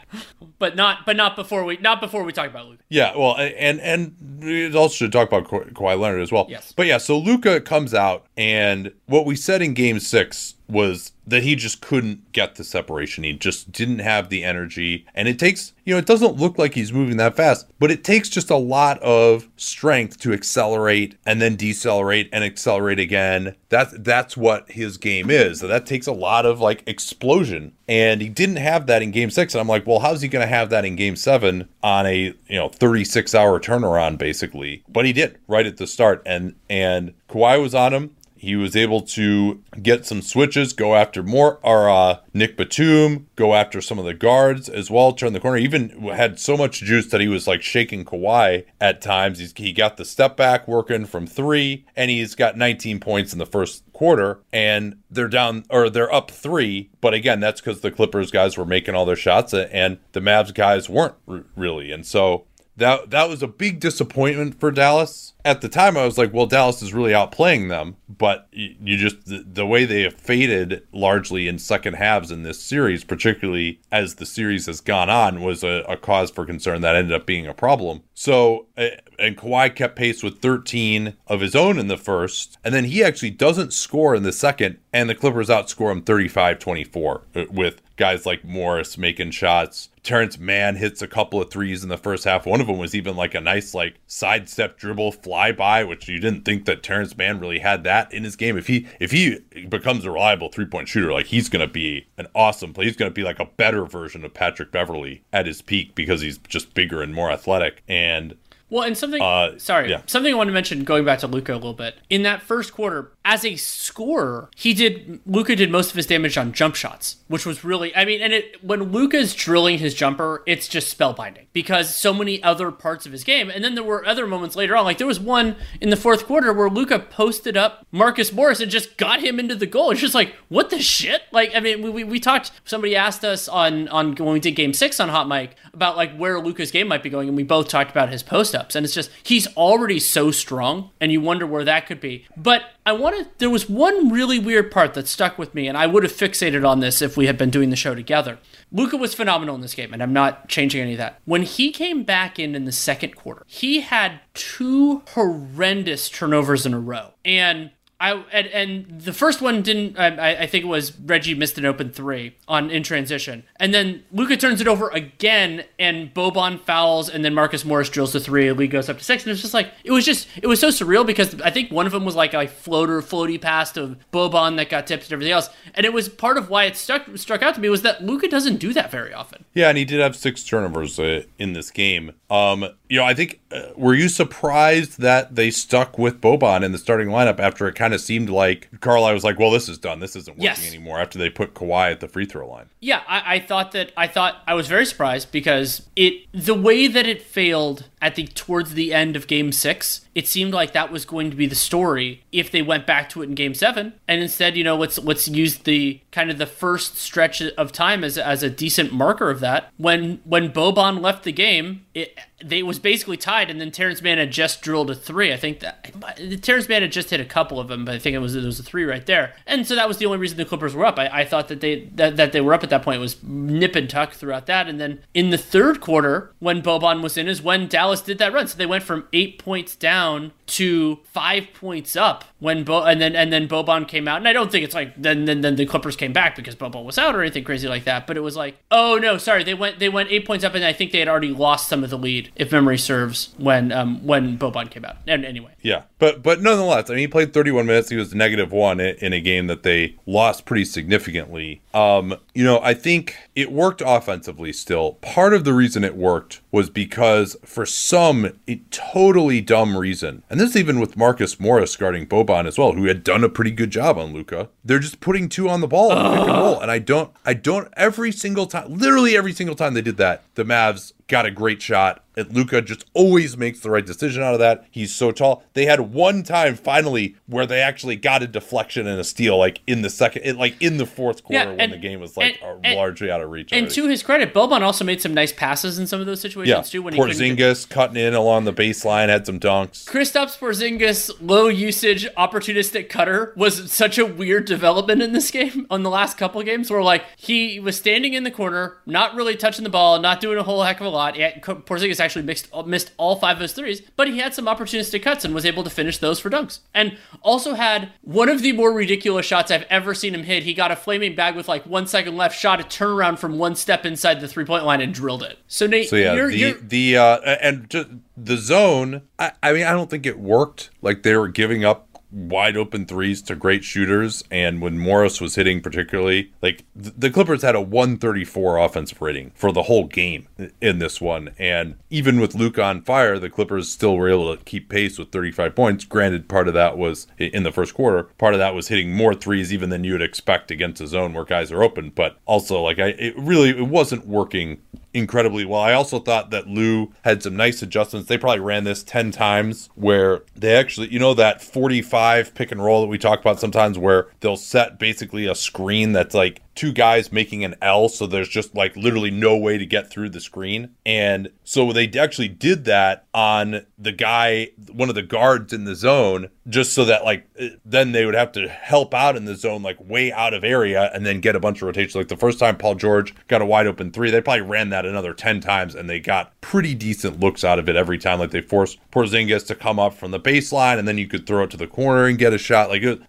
but not but not before we not before we talk about Luka. Yeah, well, and and we also should talk about Ka- Kawhi Leonard as well. Yes, but yeah, so Luka comes out, and what we said in Game Six was that he just couldn't get the separation. He just didn't have the energy. And it takes, you know, it doesn't look like he's moving that fast, but it takes just a lot of strength to accelerate and then decelerate and accelerate again. That's that's what his game is. So that takes a lot of like explosion. And he didn't have that in game 6 and I'm like, "Well, how's he to have that in game 7 on a, you know, 36-hour turnaround basically?" But he did right at the start and and Kawhi was on him he was able to get some switches, go after more, or uh, Nic Batum, go after some of the guards as well, turn the corner. Even had so much juice that he was like shaking Kawhi at times. He's, he got the step back working from three, and he's got 19 points in the first quarter, and they're down or they're up three. But again, that's because the Clippers guys were making all their shots, and the Mavs guys weren't r- really. And so that that was a big disappointment for Dallas. At the time, I was like, well, Dallas is really outplaying them, but you, just the, the, way they have faded largely in second halves in this series, particularly as the series has gone on, was a, a cause for concern that ended up being a problem. So, eh, and Kawhi kept pace with 13 of his own in the first, and then he actually doesn't score in the second, and the Clippers outscore him 35 24 eh, with guys like Morris making shots. Terance Mann hits a couple of threes in the first half. One of them was even like a nice like sidestep dribble flyby, which you didn't think that Terance Mann really had that in his game. If he if he becomes a reliable three point shooter, like he's gonna be an awesome play. He's gonna be like a better version of Patrick Beverley at his peak because he's just bigger and more athletic. And well, and something. Uh, sorry, yeah. something I want to mention. Going back to Luka a little bit in that first quarter, as a scorer, he did. Luka did most of his damage on jump shots, which was really. I mean, and it when Luka's drilling his jumper, it's just spellbinding because so many other parts of his game. And then there were other moments later on, like there was one in the fourth quarter where Luka posted up Marcus Morris and just got him into the goal. It's just like what the shit. Like I mean, we, we, we talked. Somebody asked us on on when we did Game Six on Hot Mic about like where Luka's game might be going, and we both talked about his post ups. And it's just he's already so strong, and you wonder where that could be. But I wanted there was one really weird part that stuck with me, and I would have fixated on this if we had been doing the show together. Luka was phenomenal in this game, and I'm not changing any of that. When he came back in in the second quarter, he had two horrendous turnovers in a row, and I and, and the first one didn't. I, I think it was Reggie missed an open three on in transition, and then Luka turns it over again, and Boban fouls, and then Marcus Morris drills the three, lead goes up to six, and it's just like it was just it was so surreal because I think one of them was like a floater, floaty pass to Boban that got tipped and everything else, and it was part of why it stuck struck out to me was that Luka doesn't do that very often. Yeah, and he did have six turnovers uh, in this game. Um, you know, I think uh, were you surprised that they stuck with Boban in the starting lineup after it kind of seemed like Carlisle was like, "Well, this is done. This isn't working Yes. anymore." After they put Kawhi at the free throw line. Yeah, I, I thought that I thought I was very surprised because it the way that it failed at the towards the end of game six, it seemed like that was going to be the story if they went back to it in game seven. And instead, you know, let's let's use the kind of the first stretch of time as as a decent marker of that. When when Boban left the game, it they was basically tied, and then Terance Mann had just drilled a three. I think that Terance Mann had just hit a couple of them, but I think it was it was a three right there, and so that was the only reason the Clippers were up. I, I thought that they that, that they were up at that point It was nip and tuck throughout that, and then in the third quarter when Boban was in is when Dallas did that run. So they went from eight points down to five points up when Bo and then and then Boban came out, and I don't think it's like then then then the Clippers came back because Boban was out or anything crazy like that, but it was like oh no, sorry, they went they went eight points up, and I think they had already lost some of the lead if memory serves when um when Boban came out. And anyway, Yeah, but but nonetheless, I mean, he played 31 minutes. He was negative one in a game that they lost pretty significantly. Um, you know, I think it worked offensively. Still, part of the reason it worked was because for some totally dumb reason, and this is even with Marcus Morris guarding Boban as well, who had done a pretty good job on Luka. They're just putting two on the ball in pick and roll, and I don't, I don't every single time, literally every single time they did that, the Mavs got a great shot. And Luka just always makes the right decision out of that. He's so tall. They had one time finally where they actually got a deflection and a steal, like in the second, it, like in the fourth quarter Yeah, when the game was like and- uh, and- largely out of reach. and already. to his credit, Boban also made some nice passes in some of those situations yeah, too. When Porzingis cutting in along the baseline had some dunks. Kristaps Porzingis low usage opportunistic cutter was such a weird development in this game on the last couple games where like he was standing in the corner not really touching the ball not doing a whole heck of a lot Porzingis actually mixed, missed all five of his threes but he had some opportunistic cuts and was able to finish those for dunks and also had one of the more ridiculous shots I've ever seen him hit he got a flaming bag with like one second left shot a turnaround from one step inside the three point line and drilled it so Nate So yeah, you're, the you're, the uh, and just the zone. I, I mean, I don't think it worked. Like they were giving up wide open threes to great shooters, and when Morris was hitting, particularly, like th- the Clippers had a 134 offensive rating for the whole game in this one, and even with Luke on fire, the Clippers still were able to keep pace with 35 points. Granted, part of that was in the first quarter. Part of that was hitting more threes even than you would expect against a zone where guys are open, but also like I, it really it wasn't working incredibly well. I also thought that Lue had some nice adjustments. They probably ran this 10 times where they actually, you know, that 45 pick and roll that we talk about sometimes where they'll set basically a screen that's like two guys making an L. So there's just like literally no way to get through the screen. And so they actually did that on the guy, one of the guards in the zone, just so that like eh, then they would have to help out in the zone, like way out of area and then get a bunch of rotation. Like the first time Paul George got a wide open three, they probably ran that another 10 times and they got pretty decent looks out of it every time. Like they forced Porzingis to come up from the baseline and then you could throw it to the corner and get a shot. Like it,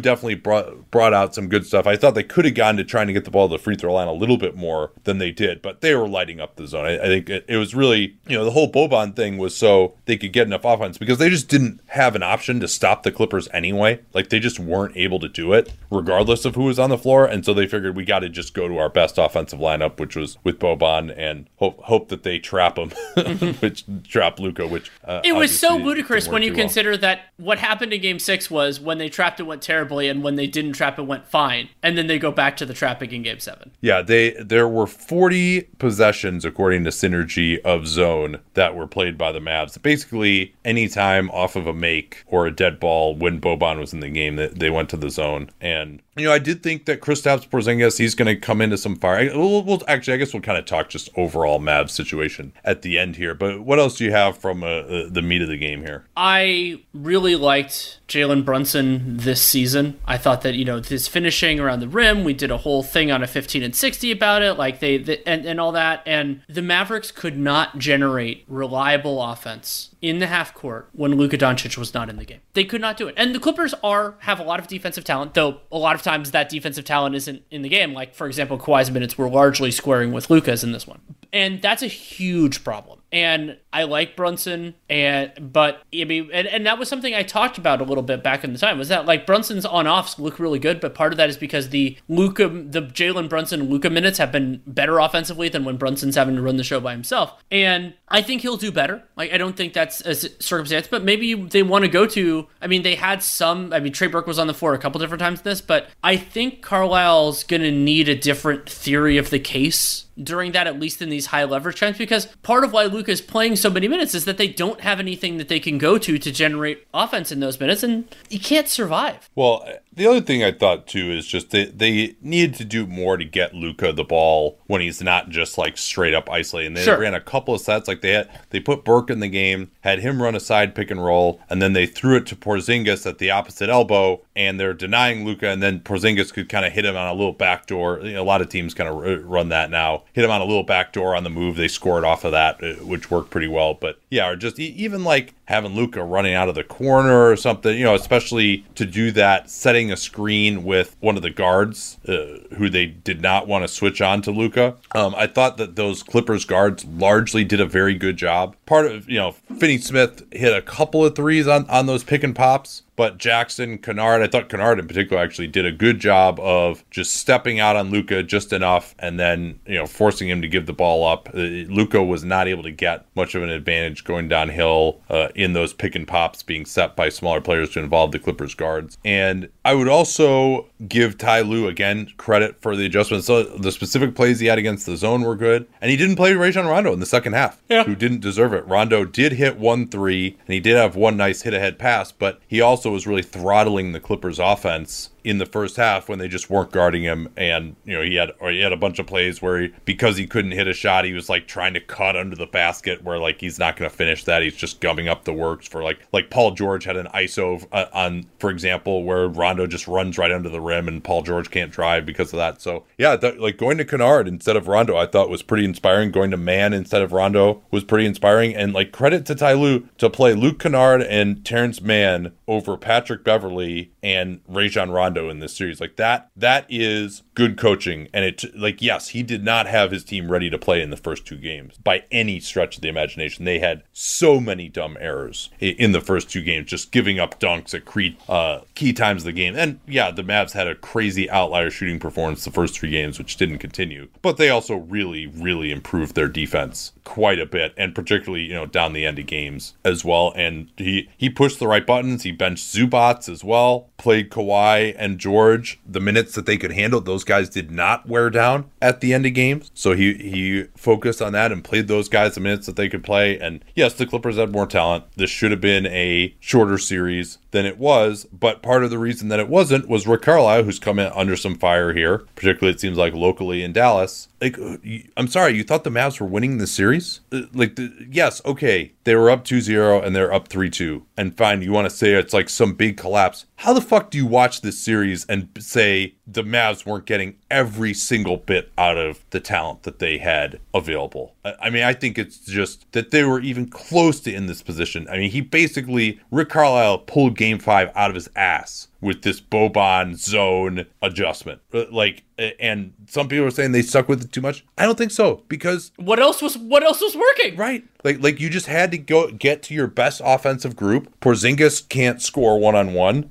definitely brought, brought out some good stuff. I thought they could have gotten to trying to get the ball to the free throw line a little bit more than they did, but they were lighting up the zone. I, I think it, it was really, you know, the whole Boban thing was so they could get enough offense because they just didn't have an option to stop the Clippers anyway. Like they just weren't able to do it regardless of who was on the floor. And so they figured we got to just go to our best offensive lineup, which was with Boban and hope, hope that they trap him, which trap Luka, which uh, It was so ludicrous when you too well. consider that what happened in game six was when they trapped it went terribly and when they didn't trap it went fine. And then they go back to the trapping in game seven. Yeah, they there were 40 possessions according to Synergy of zone that were played by the Mavs. Basically, anytime off of a make or a dead ball when Boban was in the game, that they went to the zone. And you know, I did think that Kristaps Porzingis he's going to come into some fire. We'll, we'll actually, I guess we'll kind of talk just overall Mavs situation at the end here. But what else do you have from uh, uh, the meat of the game here? I really liked Jalen Brunson this season. I thought that, you know, his finishing around the rim, we did a whole thing on a 15 and 60 about it, like they, the, and, and all that. And the Mavericks could not generate reliable offense in the half court when Luka Doncic was not in the game. They could not do it. And the Clippers are have a lot of defensive talent, though a lot of times that defensive talent isn't in the game. Like for example, Kawhi's minutes were largely squaring with Luka's in this one. And that's a huge problem. And I like Brunson, and but I mean, and, and that was something I talked about a little bit back in the time. Was that like Brunson's on offs look really good, but part of that is because the Luka, the Jalen Brunson Luka minutes have been better offensively than when Brunson's having to run the show by himself. And I think he'll do better. Like I don't think that's a circumstance, but maybe they want to go to. I mean, they had some. I mean, Trey Burke was on the floor a couple different times in this, but I think Carlisle's gonna need a different theory of the case during that, at least in these high leverage times, because part of why Luka is playing so many minutes is that they don't have anything that they can go to to generate offense in those minutes, and you can't survive. Well, the other thing I thought too is just they they needed to do more to get Luka the ball when he's not just like straight up isolating. They Sure. ran a couple of sets like they had they put Burke in the game, had him run a side pick and roll, and then they threw it to Porzingis at the opposite elbow, and they're denying Luka, and then Porzingis could kind of hit him on a little backdoor. You know, a lot of teams kind of run that now. Hit him on a little backdoor on the move. They scored off of that, uh, which worked pretty well. But yeah, or just e- even like having Luka running out of the corner or something, you know, especially to do that, setting a screen with one of the guards uh, who they did not want to switch on to Luka. Um, I thought that those Clippers guards largely did a very good job. Part of, you know, Finney Smith hit a couple of threes on, on those pick and pops. But Jackson, Kennard, I thought Kennard in particular actually did a good job of just stepping out on Luka just enough and then, you know, forcing him to give the ball up. Uh, Luka was not able to get much of an advantage going downhill uh, in those pick and pops being set by smaller players to involve the Clippers guards. And I would also give Ty Lue again credit for the adjustments. So the specific plays he had against the zone were good. And he didn't play Rajon Rondo in the second half, Yeah. who didn't deserve it. Rondo did hit one three and he did have one nice hit ahead pass, but he also was really throttling the Clippers offense in the first half when they just weren't guarding him. And you know he had or he had a bunch of plays where he because he couldn't hit a shot he was like trying to cut under the basket where like he's not going to finish that. He's just gumming up the works for like like Paul George had an ISO uh, on for example where Rondo just runs right under the rim and Paul George can't drive because of that. So yeah like going to Kennard instead of Rondo I thought was pretty inspiring. Going to Mann instead of Rondo was pretty inspiring. And like credit to Ty to play Luke Kennard and Terance Mann over Patrick Beverley and Rajon Rondo in this series. Like that, that is good coaching. And it, like, yes, he did not have his team ready to play in the first two games by any stretch of the imagination. They had so many dumb errors in the first two games, just giving up dunks at uh, key times of the game. And yeah, the Mavs had a crazy outlier shooting performance the first three games, which didn't continue. But they also really, really improved their defense quite a bit, and particularly you know down the end of games as well. And he he pushed the right buttons. He benched Zubac as well. Played Kawhi and George the minutes that they could handle. Those guys did not wear down at the end of games, so he he focused on that and played those guys the minutes that they could play. And yes, the Clippers had more talent. This should have been a shorter series than it was, but part of the reason that it wasn't was Rick Carlisle, who's come in under some fire here, particularly it seems like locally in Dallas. Like, uh, I'm sorry, you thought the Mavs were winning the series? Uh, Like, the, yes, okay, they were up 2-0 and they're up 3-2, and fine, you want to say it's like some big collapse. How the fuck do you watch this series and say the Mavs weren't getting every single bit out of the talent that they had available? I mean, I think it's just that they were even close to in this position. I mean, he basically Rick Carlisle pulled Game Five out of his ass with this Boban zone adjustment. Uh, Like, and some people are saying they stuck with it too much. I don't think so because What else was what else was working? Right. Like like you just had to go get to your best offensive group. Porzingis can't score one on one.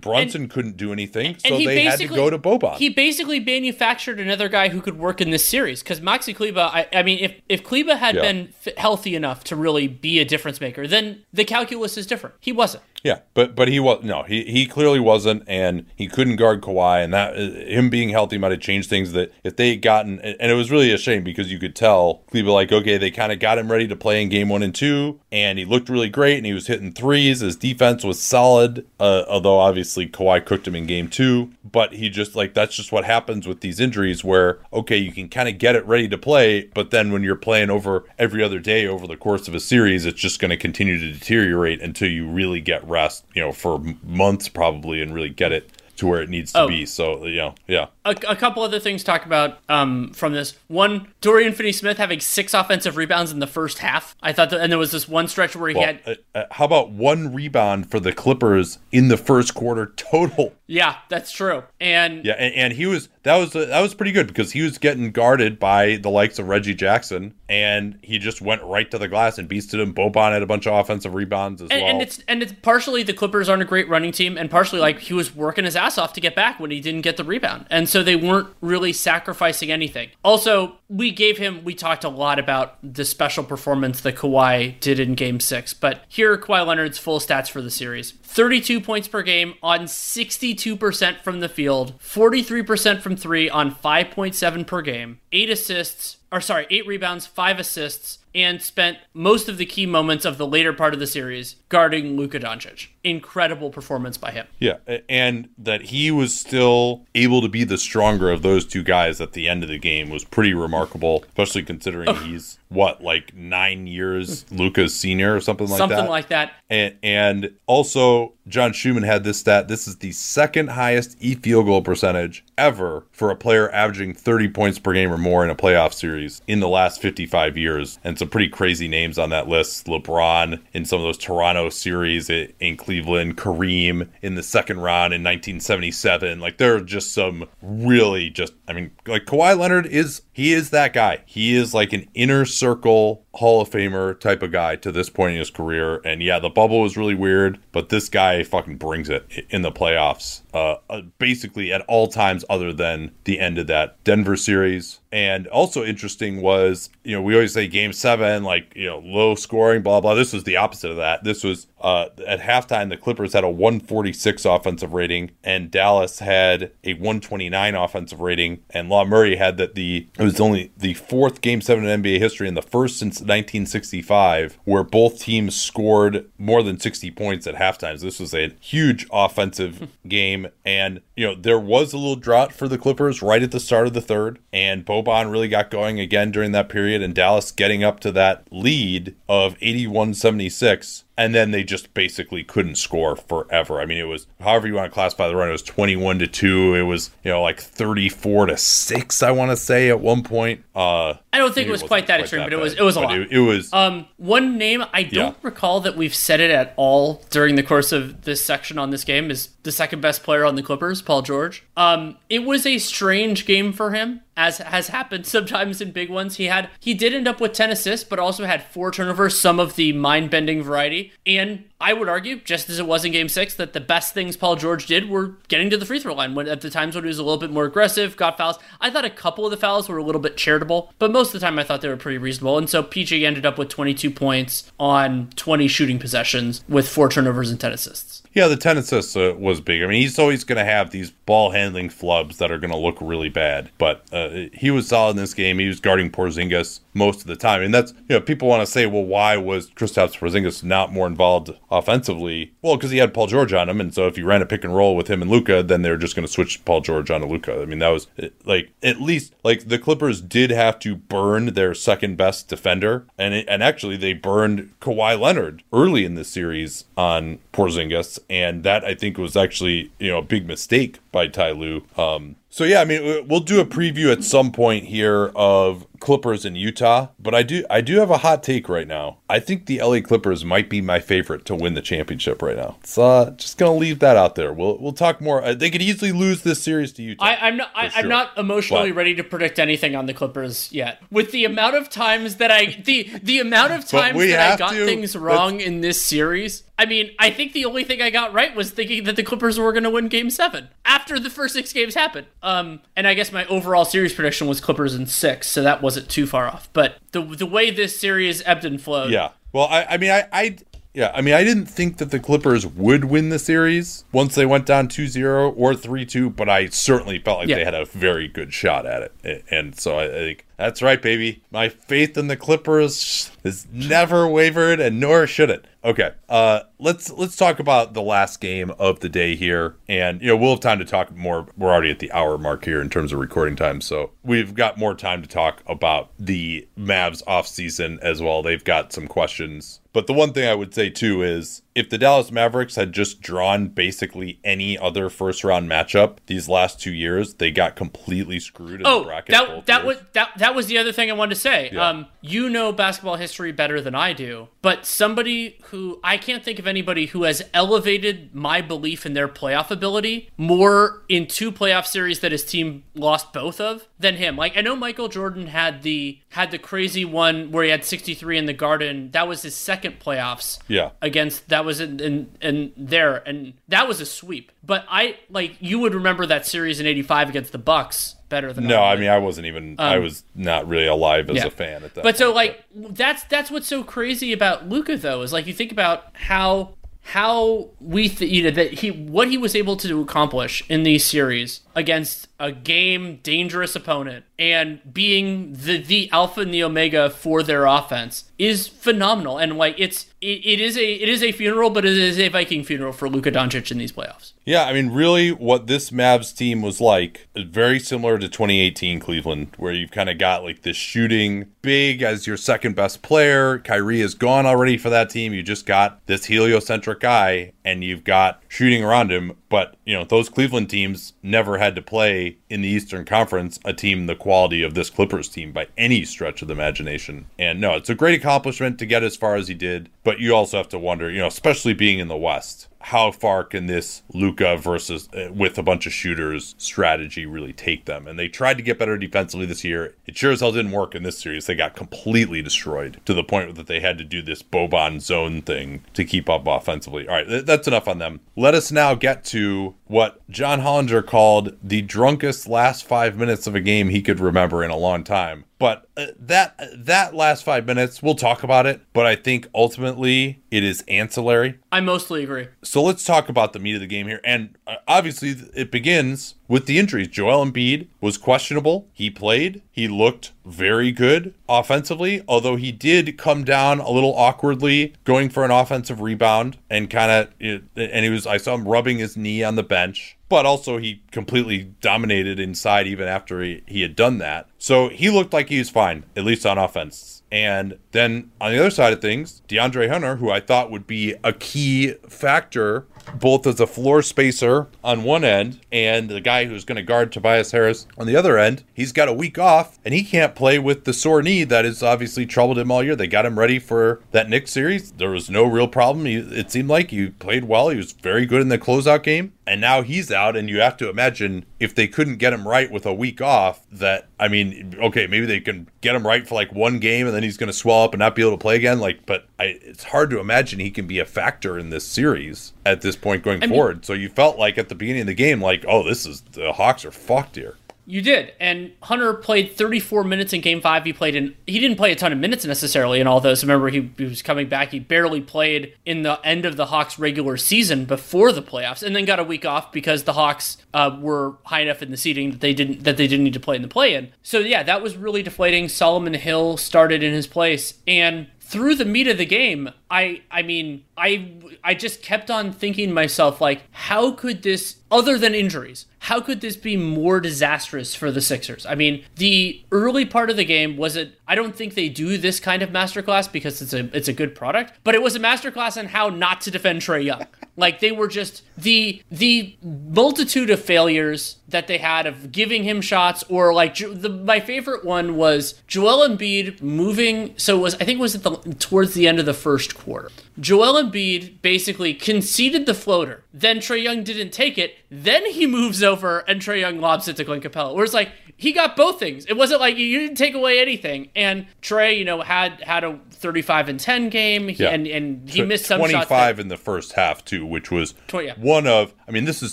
Brunson couldn't do anything, so he they had to go to Boban. He basically manufactured another guy who could work in this series because Maxi Kleber. I, I mean, if if Kleber had Yeah. been f- healthy enough to really be a difference maker, then the calculus is different. He wasn't. Yeah, but but he was no, he he clearly wasn't, and he couldn't guard Kawhi, and that him being healthy might have changed things. That if they had gotten, and it was really a shame because you could tell Cleveland like okay, they kind of got him ready to play in game one and two, and he looked really great, and he was hitting threes. His defense was solid, uh, although obviously Kawhi cooked him in game two. But he just like that's just what happens with these injuries, where okay, you can kind of get it ready to play, but then when you're playing over every other day over the course of a series, it's just going to continue to deteriorate until you really get rest, you know, for months probably, and really get it to where it needs to Oh. be. So you know, yeah. A, a couple other things talk about um, from this. One, Dorian Finney-Smith having six offensive rebounds in the first half. I thought, that, and there was this one stretch where he Well, had, uh, uh, how about one rebound for the Clippers in the first quarter total? yeah, that's true. And Yeah, and, and he was that was uh, that was pretty good because he was getting guarded by the likes of Reggie Jackson, and he just went right to the glass and beasted him. Boban had a bunch of offensive rebounds as and, well. and it's and it's partially the Clippers aren't a great running team, and partially like he was working his ass off to get back when he didn't get the rebound, and so they weren't really sacrificing anything. Also, we gave him we talked a lot about the special performance that Kawhi did in Game Six, but here are Kawhi Leonard's full stats for the series: thirty-two points per game on sixty-two percent from the field, forty-three percent from three on five point seven per game, eight assists. Or sorry, eight rebounds, five assists, and spent most of the key moments of the later part of the series guarding Luka Doncic. Incredible performance by him. Yeah, and that he was still able to be the stronger of those two guys at the end of the game was pretty remarkable, especially considering he's what like nine years Luka's senior or something like Something that. Something like that. And, and also, John Schumann had this stat. This is the second highest e field goal percentage ever for a player averaging 30 points per game or more in a playoff series in the last 55 years. And some pretty crazy names on that list LeBron in some of those Toronto series i- in Cleveland, Kareem in the second round in 1977. Like, there are just some really just, I mean, like Kawhi Leonard is, he is that guy. He is like an inner circle Hall of Famer type of guy to this point in his career. And yeah, the bubble was really weird, but this guy fucking brings it in the playoffs. Uh, uh, basically at all times other than the end of that Denver series. And also interesting was, you know, we always say game seven, like, you know, low scoring, blah, blah. This was the opposite of that. This was uh, at halftime, the Clippers had a 146 offensive rating and Dallas had a 129 offensive rating. And Law Murray had that the, was only the fourth game seven in NBA history and the first since 1965 where both teams scored more than 60 points at halftime. So this was a huge offensive hmm. game. And, you know, there was a little drought for the Clippers right at the start of the third. And Boban really got going again during that period. And Dallas getting up to that lead of 81 76 and then they just basically couldn't score forever. I mean, it was however you want to classify the run. It was twenty-one to two. It was you know like thirty-four to six. I want to say at one point. Uh, I don't think it was quite that extreme, but it was it was a but lot. It, it was. Um, one name I don't Yeah. recall that we've said it at all during the course of this section on this game is the second best player on the Clippers, Paul George. Um, it was a strange game for him, as has happened sometimes in big ones. He had he did end up with ten assists, but also had four turnovers, some of the mind bending variety. And I would argue, just as it was in Game Six, that the best things Paul George did were getting to the free throw line when at the times when he was a little bit more aggressive, got fouls. I thought a couple of the fouls were a little bit charitable, but most of the time I thought they were pretty reasonable. And so PG ended up with 22 points on 20 shooting possessions with four turnovers and 10 assists. Yeah, the 10 assists uh, was big. I mean, he's always going to have these ball handling flubs that are going to look really bad. But uh, he was solid in this game. He was guarding Porzingis most of the time. And that's, you know, people want to say, well, why was Kristaps Porzingis not more involved offensively? Well, because he had Paul George on him. And so if you ran a pick and roll with him and Luka, then they're just going to switch Paul George onto Luka. I mean, that was like, at least, like, the Clippers did have to burn their second best defender. And, it, and actually, they burned Kawhi Leonard early in the series on Porzingis, and that I think was actually you know a big mistake by Ty Lue. Um, so yeah, I mean we'll do a preview at some point here of Clippers in Utah, but I do I do have a hot take right now. I think the LA Clippers might be my favorite to win the championship right now. So uh, just gonna leave that out there. We'll we'll talk more. Uh, they could easily lose this series to Utah. I, I'm not. I, sure. not emotionally But- ready to predict anything on the Clippers yet. With the amount of times that I the the amount of times that I got to. things wrong in this series. I mean, I think the only thing I got right was thinking that the Clippers were going to win Game Seven after the first six games happened. Um, and I guess my overall series prediction was Clippers in six, so that wasn't too far off. But the the way this series ebbed and flowed, Yeah. Well, I, I mean, I, I, yeah, I mean, I didn't think that the Clippers would win the series once they went down 2-0 or 3-2, but I certainly felt like Yeah. they had a very good shot at it. And so I, I think That's right, baby. My faith in the Clippers has never wavered, and nor should it. Okay, uh, let's let's talk about the last game of the day here, and you know we'll have time to talk more. We're already at the hour mark here in terms of recording time, so we've got more time to talk about the Mavs off season as well. They've got some questions but the one thing I would say too is if the Dallas Mavericks had just drawn basically any other first round matchup these last two years, they got completely screwed in oh, the bracket. That that was that that was the other thing I wanted to say. Yeah. Um, you know basketball history better than I do, but somebody who I can't think of anybody who has elevated my belief in their playoff ability more in two playoff series that his team lost both of than him. Like I know Michael Jordan had the had the crazy one where he had 63 in the Garden. That was his second playoffs. Yeah. Against that was in, in in there and that was a sweep. But I like you would remember that series in 85 against the Bucks better than No, I, mean I wasn't even I um, was not really alive as yeah. a fan at that. But so point, like that's that's what's so crazy about Luka though is like you think about how how we th- you know that he what he was able to accomplish in these series against a game dangerous opponent and being the the alpha and the omega for their offense is phenomenal and like it's it, it is a it is a funeral but it is a Viking funeral for Luka Doncic in these playoffs. Yeah, I mean, really, what this Mavs team was like, very similar to 2018 Cleveland, where you've kind of got like this shooting big as your second best player. Kyrie is gone already for that team. You just got this heliocentric guy, and you've got shooting around him. But, you know, those Cleveland teams never had to play in the Eastern Conference a team the quality of this Clippers team by any stretch of the imagination. And no, it's a great accomplishment to get as far as he did. But you also have to wonder, you know, especially being in the West, how far can this Luka versus uh, with a bunch of shooters strategy really take them? And they tried to get better defensively this year. It sure as hell didn't work in this series. They got completely destroyed to the point that they had to do this Boban zone thing to keep up offensively. All right, th- that's enough on them. Let us now get to what John Hollinger called the drunkest last five minutes of a game he could remember in a long time. But uh, that that last five minutes, we'll talk about it. But I think ultimately it is ancillary. I mostly agree. So let's talk about the meat of the game here. And uh, obviously, it begins with the injuries. Joel Embiid was questionable. He played. He looked very good offensively, although he did come down a little awkwardly going for an offensive rebound and kind of, and he was, I saw him rubbing his knee on the bench. But also, he completely dominated inside even after he, he had done that. So he looked like he was fine, at least on offense. And then on the other side of things, DeAndre Hunter, who I thought would be a key factor both as a floor spacer on one end and the guy who's going to guard Tobias Harris on the other end, he's got a week off and he can't play with the sore knee that has obviously troubled him all year. They got him ready for that Knicks series. There was no real problem. He, it seemed like he played well. He was very good in the closeout game. And now he's out, and you have to imagine if they couldn't get him right with a week off, that, I mean, okay, maybe they can get him right for like one game and then he's going to swell up and not be able to play again. Like, but I, it's hard to imagine he can be a factor in this series at this point going I mean- forward. So you felt like at the beginning of the game, like, oh, this is the Hawks are fucked here. You did, and Hunter played 34 minutes in Game Five. He played in. He didn't play a ton of minutes necessarily in all those. Remember, he, he was coming back. He barely played in the end of the Hawks' regular season before the playoffs, and then got a week off because the Hawks uh, were high enough in the seeding that they didn't that they didn't need to play in the play-in. So yeah, that was really deflating. Solomon Hill started in his place, and through the meat of the game, I I mean, I I just kept on thinking to myself like how could this other than injuries, how could this be more disastrous for the Sixers? I mean, the early part of the game was it I don't think they do this kind of masterclass because it's a it's a good product, but it was a masterclass on how not to defend Trae Young. like they were just the the multitude of failures that they had of giving him shots or like the, my favorite one was Joel Embiid moving so it was I think it was at the towards the end of the first quarter. Joel Embiid basically conceded the floater. Then Trae Young didn't take it. Then he moves over and Trae Young lobs it to Clint Capela. Where it's like he got both things. It wasn't like you didn't take away anything. And Trae, you know, had had a 35 and 10 game he, Yeah. and and he Tw- missed some shots. 25 in the first half too, which was Tw- yeah. one of. I mean, this is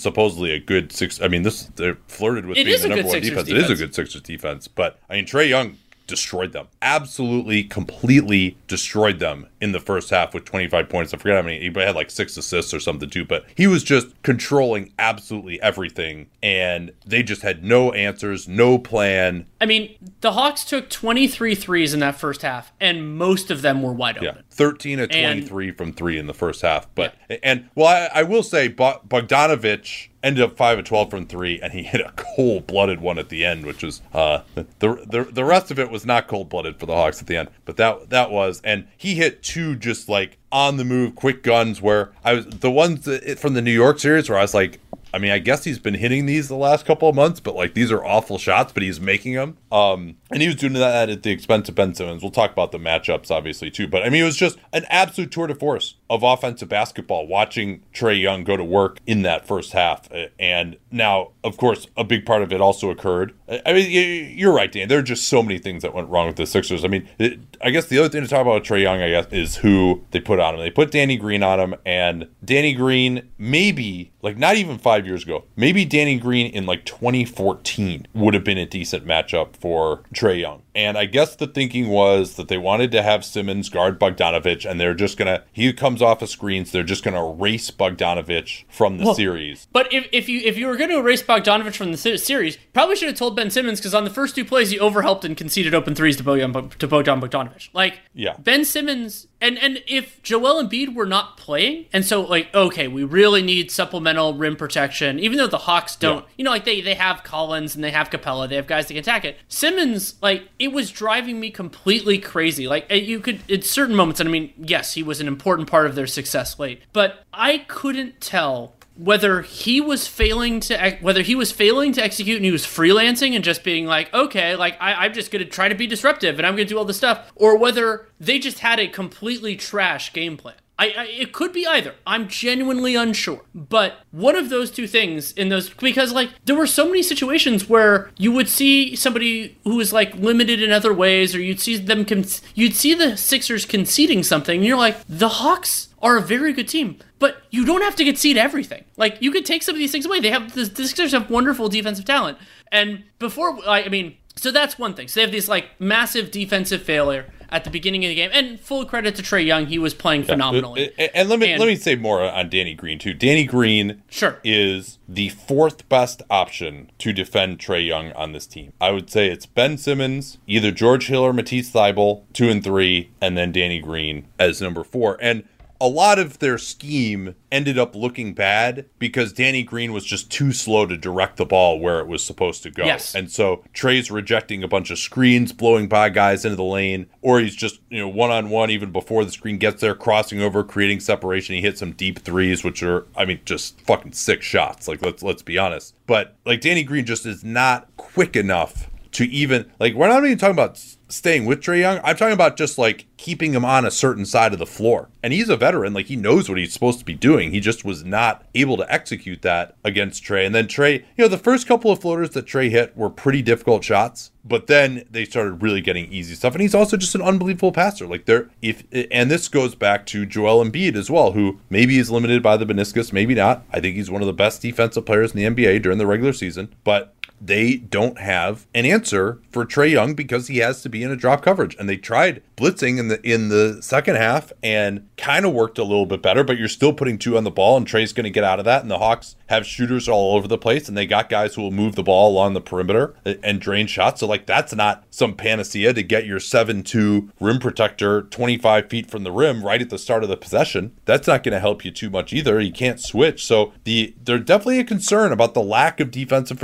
supposedly a good six. I mean, this they flirted with It being the number one Sixers defense. It is a good Sixers defense, but I mean, Trae Young destroyed them. Absolutely, completely destroyed them in the first half with 25 points. I forget how many. He had like six assists or something too, but he was just controlling absolutely everything, and they just had no answers, no plan. I mean, the Hawks took 23 threes in that first half, and most of them were wide open. Yeah, 13 of 23 and, from three in the first half. But yeah. and well, I, I will say Bogdanovic ended up five of twelve from three, and he hit a cold blooded one at the end, which was uh, the the the rest of it was not cold blooded for the Hawks at the end, but that that was, and he hit two just like on the move quick guns where I was the ones that, from the New York series where I was like, I mean, I guess he's been hitting these the last couple of months, but like these are awful shots, but he's making them. Um, and he was doing that at the expense of Ben Simmons. We'll talk about the matchups obviously too, but I mean, it was just an absolute tour de force of offensive basketball watching Trae Young go to work in that first half. And now, of course, a big part of it also occurred. I mean, you're right, Dan. There are just so many things that went wrong with the Sixers. I mean, it, I guess the other thing to talk about Trae Young, I guess, is who they put on him. They put Danny Green on him, and Danny Green, maybe, like not even five years ago, maybe Danny Green in like 2014 would have been a decent matchup for Trae Young. And I guess the thinking was that they wanted to have Simmons guard Bogdanovic, and they're just gonna he comes off of screens, they're just gonna erase Bogdanovic from the well, series. But if, if you if you were gonna erase Bogdanovic from the series, probably should have told Ben Simmons because on the first two plays he overhelped and conceded open threes to Bogdan um, to Bogdan Bogdanovic. Like yeah. Ben Simmons and and if Joel and Embiid were not playing, and so like okay, we really need supplemental rim protection, even though the Hawks don't, yeah. you know, like they they have Collins and they have Capela, they have guys that can attack it. Simmons like it was driving me completely crazy. Like eh, you could at certain moments, and I mean, yes, he was an important part of their success late, but I couldn't tell whether he was failing to whether he was failing to execute and he was freelancing and just being like okay like I, i'm just gonna try to be disruptive and i'm gonna do all this stuff or whether they just had a completely trash game plan I, I, it could be either. I'm genuinely unsure. But one of those two things in those because like there were so many situations where you would see somebody who was like limited in other ways or you'd see them con- you'd see the Sixers conceding something and you're like the Hawks are a very good team, but you don't have to concede everything. Like you could take some of these things away. They have the, the Sixers have wonderful defensive talent. And before I, I mean so that's one thing. So they have this like massive defensive failure at the beginning of the game. And full credit to Trae Young, he was playing phenomenally. Yeah. And let me and, let me say more on Danny Green too. Danny Green sure. is the fourth best option to defend Trae Young on this team. I would say it's Ben Simmons, either George Hill or Matisse Thybulle, two and three, and then Danny Green as number four. And a lot of their scheme ended up looking bad because Danny Green was just too slow to direct the ball where it was supposed to go. Yes. And so Trae's rejecting a bunch of screens, blowing by guys into the lane, or he's just, you know, one on one even before the screen gets there, crossing over, creating separation. He hits some deep threes, which are, I mean, just fucking sick shots. Like let's let's be honest. But like Danny Green just is not quick enough to even like we're not even talking about staying with Trae Young. I'm talking about just like keeping him on a certain side of the floor. And he's a veteran, like he knows what he's supposed to be doing. He just was not able to execute that against Trae. And then Trae, you know, the first couple of floaters that Trae hit were pretty difficult shots, but then they started really getting easy stuff. And he's also just an unbelievable passer. Like there, if and this goes back to Joel Embiid as well, who maybe is limited by the meniscus, maybe not. I think he's one of the best defensive players in the NBA during the regular season, but they don't have an answer for Trae Young because he has to be in a drop coverage. And they tried blitzing in the in the second half and kind of worked a little bit better, but you're still putting two on the ball and Trae's going to get out of that. And the Hawks have shooters all over the place and they got guys who will move the ball along the perimeter and drain shots. So like that's not some panacea to get your 7-2 rim protector 25 feet from the rim right at the start of the possession. That's not going to help you too much either. You can't switch. So the they're definitely a concern about the lack of defensive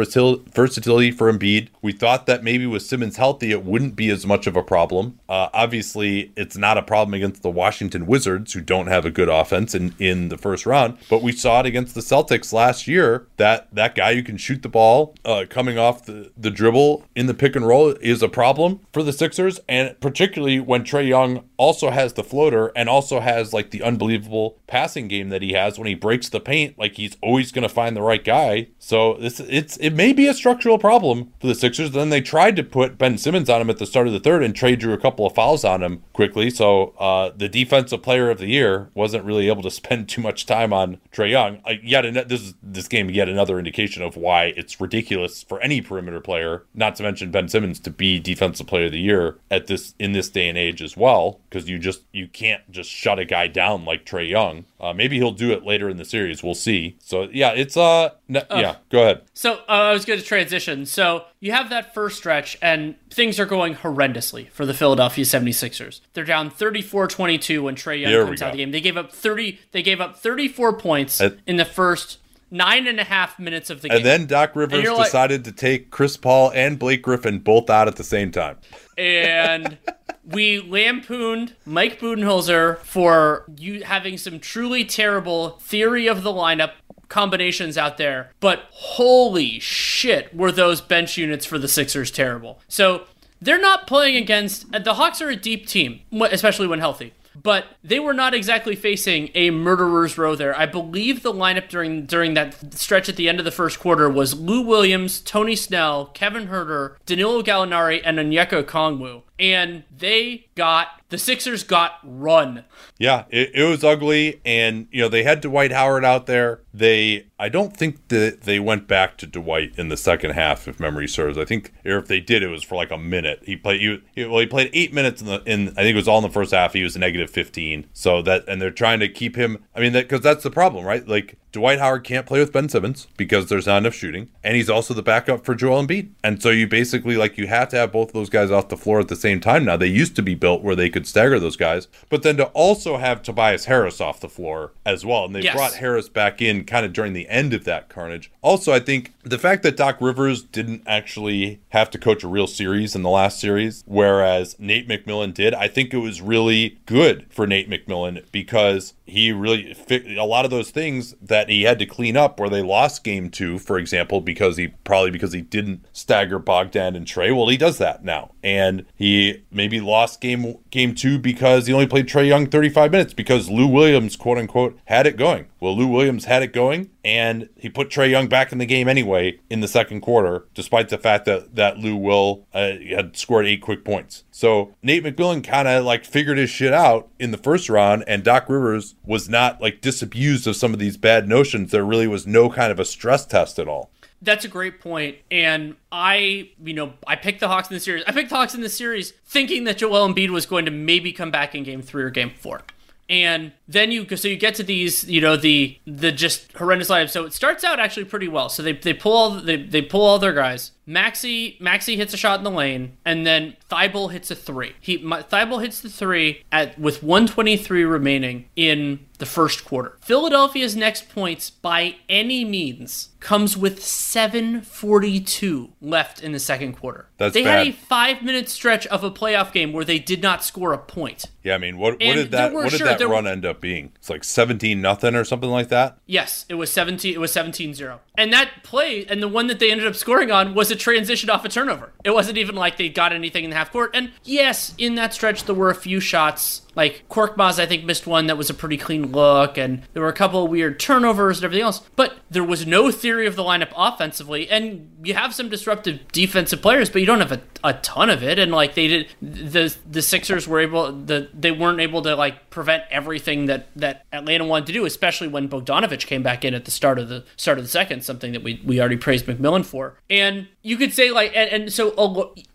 versatility for Embiid. We thought that maybe with Simmons healthy, it wouldn't be as much of a problem. Uh, obviously, it's not a problem against the Washington Wizards, who don't have a good offense in, in the first round, but we saw it against the Celtics last year that that guy who can shoot the ball uh, coming off the, the dribble in the pick and roll is a problem for the Sixers, and particularly when Trae Young also has the floater and also has like the unbelievable passing game that he has when he breaks the paint, like he's always going to find the right guy. So this it's it may be a struggle structural problem for the Sixers. Then they tried to put Ben Simmons on him at the start of the third, and Trae drew a couple of fouls on him quickly. So uh, the defensive player of the year wasn't really able to spend too much time on Trae Young. Uh, yet an- this is this game yet another indication of why it's ridiculous for any perimeter player, not to mention Ben Simmons, to be defensive player of the year at this in this day and age as well. Because you just you can't just shut a guy down like Trae Young. Uh, maybe he'll do it later in the series. We'll see. So yeah, it's uh, n- yeah. Go ahead. So uh, I was going to transition. So you have that first stretch, and things are going horrendously for the Philadelphia 76ers. They're down 34-22 when Trae Young There comes out of the game. They gave up 30. They gave up 34 points And- in the first nine and a half minutes of the game. And then Doc Rivers like- decided to take Chris Paul and Blake Griffin both out at the same time. and we lampooned Mike Budenholzer for you having some truly terrible theory of the lineup combinations out there. But holy shit, were those bench units for the Sixers terrible. So they're not playing against the Hawks are a deep team, especially when healthy. But they were not exactly facing a murderer's row there. I believe the lineup during during that stretch at the end of the first quarter was Lou Williams, Tony Snell, Kevin Huerter, Danilo Gallinari, and Onyeka Okongwu. And they got the Sixers got run. Yeah, it, it was ugly, and you know they had Dwight Howard out there. They, I don't think that they went back to Dwight in the second half, if memory serves. I think, or if they did, it was for like a minute. He played, he- well, he played eight minutes in the, in I think it was all in the first half. He was negative fifteen. So that, and they're trying to keep him. I mean, that because that's the problem, right? Like Dwight Howard can't play with Ben Simmons because there's not enough shooting, and he's also the backup for Joel Embiid. And so you basically like you have to have both of those guys off the floor at the same time. Now they used to be built where they could stagger those guys, but then to also have Tobias Harris off the floor as well, and they Yes. brought Harris back in kind of during the end of that carnage. Also, I think the fact that Doc Rivers didn't actually have to coach a real series in the last series, whereas Nate McMillan did, I think it was really good for Nate McMillan because he really a lot of those things that he had to clean up where they lost game two, for example, because he probably because he didn't stagger Bogdan and Trae. Well, he does that now, and he maybe lost game game two because he only played Trae Young 35 minutes because Lou Williams, quote unquote, had it going. Well, Lou Williams had it going, and he put Trae Young back in the game anyway in the second quarter, despite the fact that that Lou Will uh, had scored eight quick points. So Nate McMillan kind of like figured his shit out in the first round, and Doc Rivers was not like disabused of some of these bad notions. There really was no kind of a stress test at all. That's a great point. And I, you know, I picked the Hawks in the series. I picked the Hawks in the series thinking that Joel Embiid was going to maybe come back in game three or game four. And then you so you get to these, you know, the the just horrendous lineup. So it starts out actually pretty well. So they, they pull all they, they pull all their guys. Maxey Maxey hits a shot in the lane, and then Thybulle hits a three. He Thybulle hits the three at with 123 remaining in the first quarter. Philadelphia's next points by any means comes with 7:42 left in the second quarter. That's they had a five minute stretch of a playoff game where they did not score a point. Yeah, I mean, what what did that were- what did sure, that run end up being? It's like seventeen nothing or something like that. Yes, it was 17 it was 17-0. And that play and the one that they ended up scoring on was a transition off a turnover. It wasn't even like they got anything in the half court. And yes, in that stretch there were a few shots like Korkmaz I think missed one that was a pretty clean look and there were a couple of weird turnovers and everything else. But there was no theory of the lineup offensively and you have some disruptive defensive players but you don't have a, a ton of it and like they did the the Sixers were able the they weren't able to like prevent everything that that Atlanta wanted to do especially when Bogdanovic came back in at the start of the start of the second something that we we already praised McMillan for and you could say like and, and so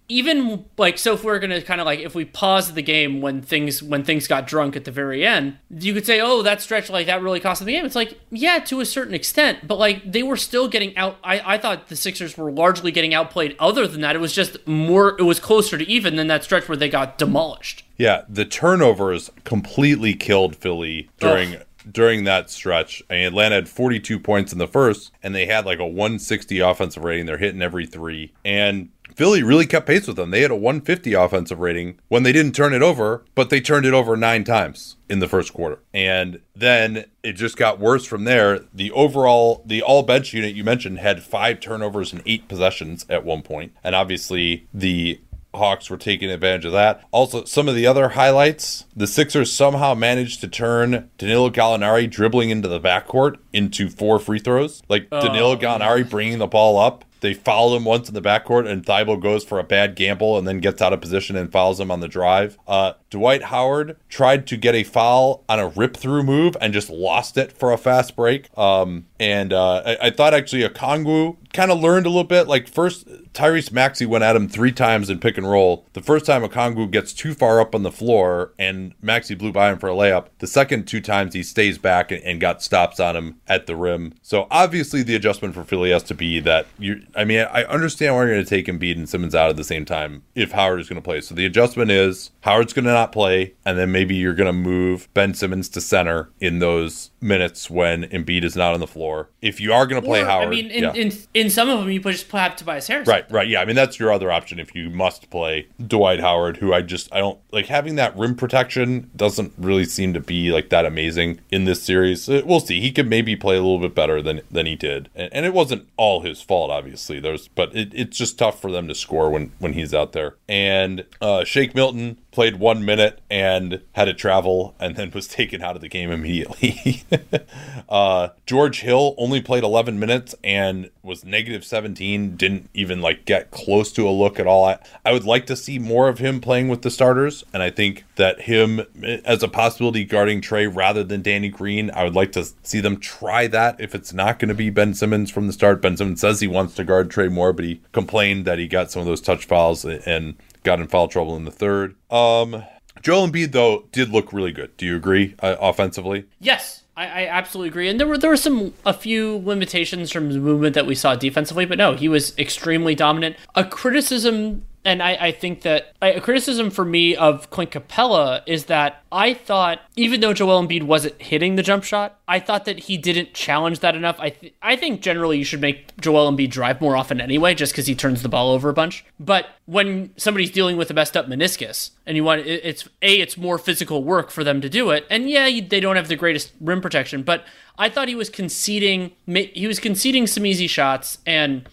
even like so if we're gonna kind of like if we pause the game when things when things got drunk at the very end you could say oh that stretch like that really cost them the game. It's like yeah to a certain extent but like they were still getting out i i thought the sixers were largely getting outplayed other than that. It was just more it was closer to even than that stretch where they got demolished. Yeah, the turnovers completely killed Philly during during that stretch. I mean, Atlanta had 42 points in the first, and they had like a 160 offensive rating. They're hitting every three, and Philly really kept pace with them. They had a 150 offensive rating when they didn't turn it over, but they turned it over nine times in the first quarter. And then it just got worse from there. The overall, the all bench unit you mentioned had five turnovers and eight possessions at one point. And obviously, the Hawks were taking advantage of that. Also, some of the other highlights the Sixers somehow managed to turn Danilo Gallinari dribbling into the backcourt into four free throws. Like Danilo oh. Gallinari bringing the ball up they foul him once in the backcourt, and Thybulle goes for a bad gamble and then gets out of position and fouls him on the drive. Uh, Dwight Howard tried to get a foul on a rip through move and just lost it for a fast break. Um, and uh, I, I, thought actually a Okongwu kind of learned a little bit. Like first, Tyrese Maxey went at him three times in pick and roll. The first time Okongwu gets too far up on the floor and Maxey blew by him for a layup. The second two times he stays back and, and got stops on him at the rim. So obviously the adjustment for Philly has to be that you. I mean, I understand why you're going to take Embiid and Simmons out at the same time if Howard is going to play. So the adjustment is Howard's going to not play, and then maybe you're going to move Ben Simmons to center in those minutes when Embiid is not on the floor. If you are going to play or, Howard, I mean, in, yeah. in, in some of them you just have Tobias Harris. Right, right, yeah. I mean, that's your other option if you must play Dwight Howard, who I just I don't like having that rim protection doesn't really seem to be like that amazing in this series. Uh, we'll see. He could maybe play a little bit better than than he did, and, and it wasn't all his fault, obviously. There's, but it, it's just tough for them to score when when he's out there. And uh, Shake Milton played one minute and had to travel and then was taken out of the game immediately. uh, George Hill only played 11 minutes and was negative 17, didn't even like get close to a look at all. I, I would like to see more of him playing with the starters. And I think that him as a possibility guarding Trae rather than Danny Green, I would like to see them try that if it's not going to be Ben Simmons from the start. Ben Simmons says he wants to guard Trae more, but he complained that he got some of those touch fouls and got in foul trouble in the third. Um, Joel Embiid though did look really good. Do you agree uh, offensively? Yes, I, I, absolutely agree. And there were there were some a few limitations from the movement that we saw defensively, but no, he was extremely dominant. A criticism and I, I think that a criticism for me of Clint Capela is that I thought, even though Joel Embiid wasn't hitting the jump shot, I thought that he didn't challenge that enough. I th- I think generally you should make Joel Embiid drive more often anyway, just because he turns the ball over a bunch. But when somebody's dealing with a messed up meniscus, and you want it's a it's more physical work for them to do it, and yeah, they don't have the greatest rim protection, but I thought he was conceding he was conceding some easy shots and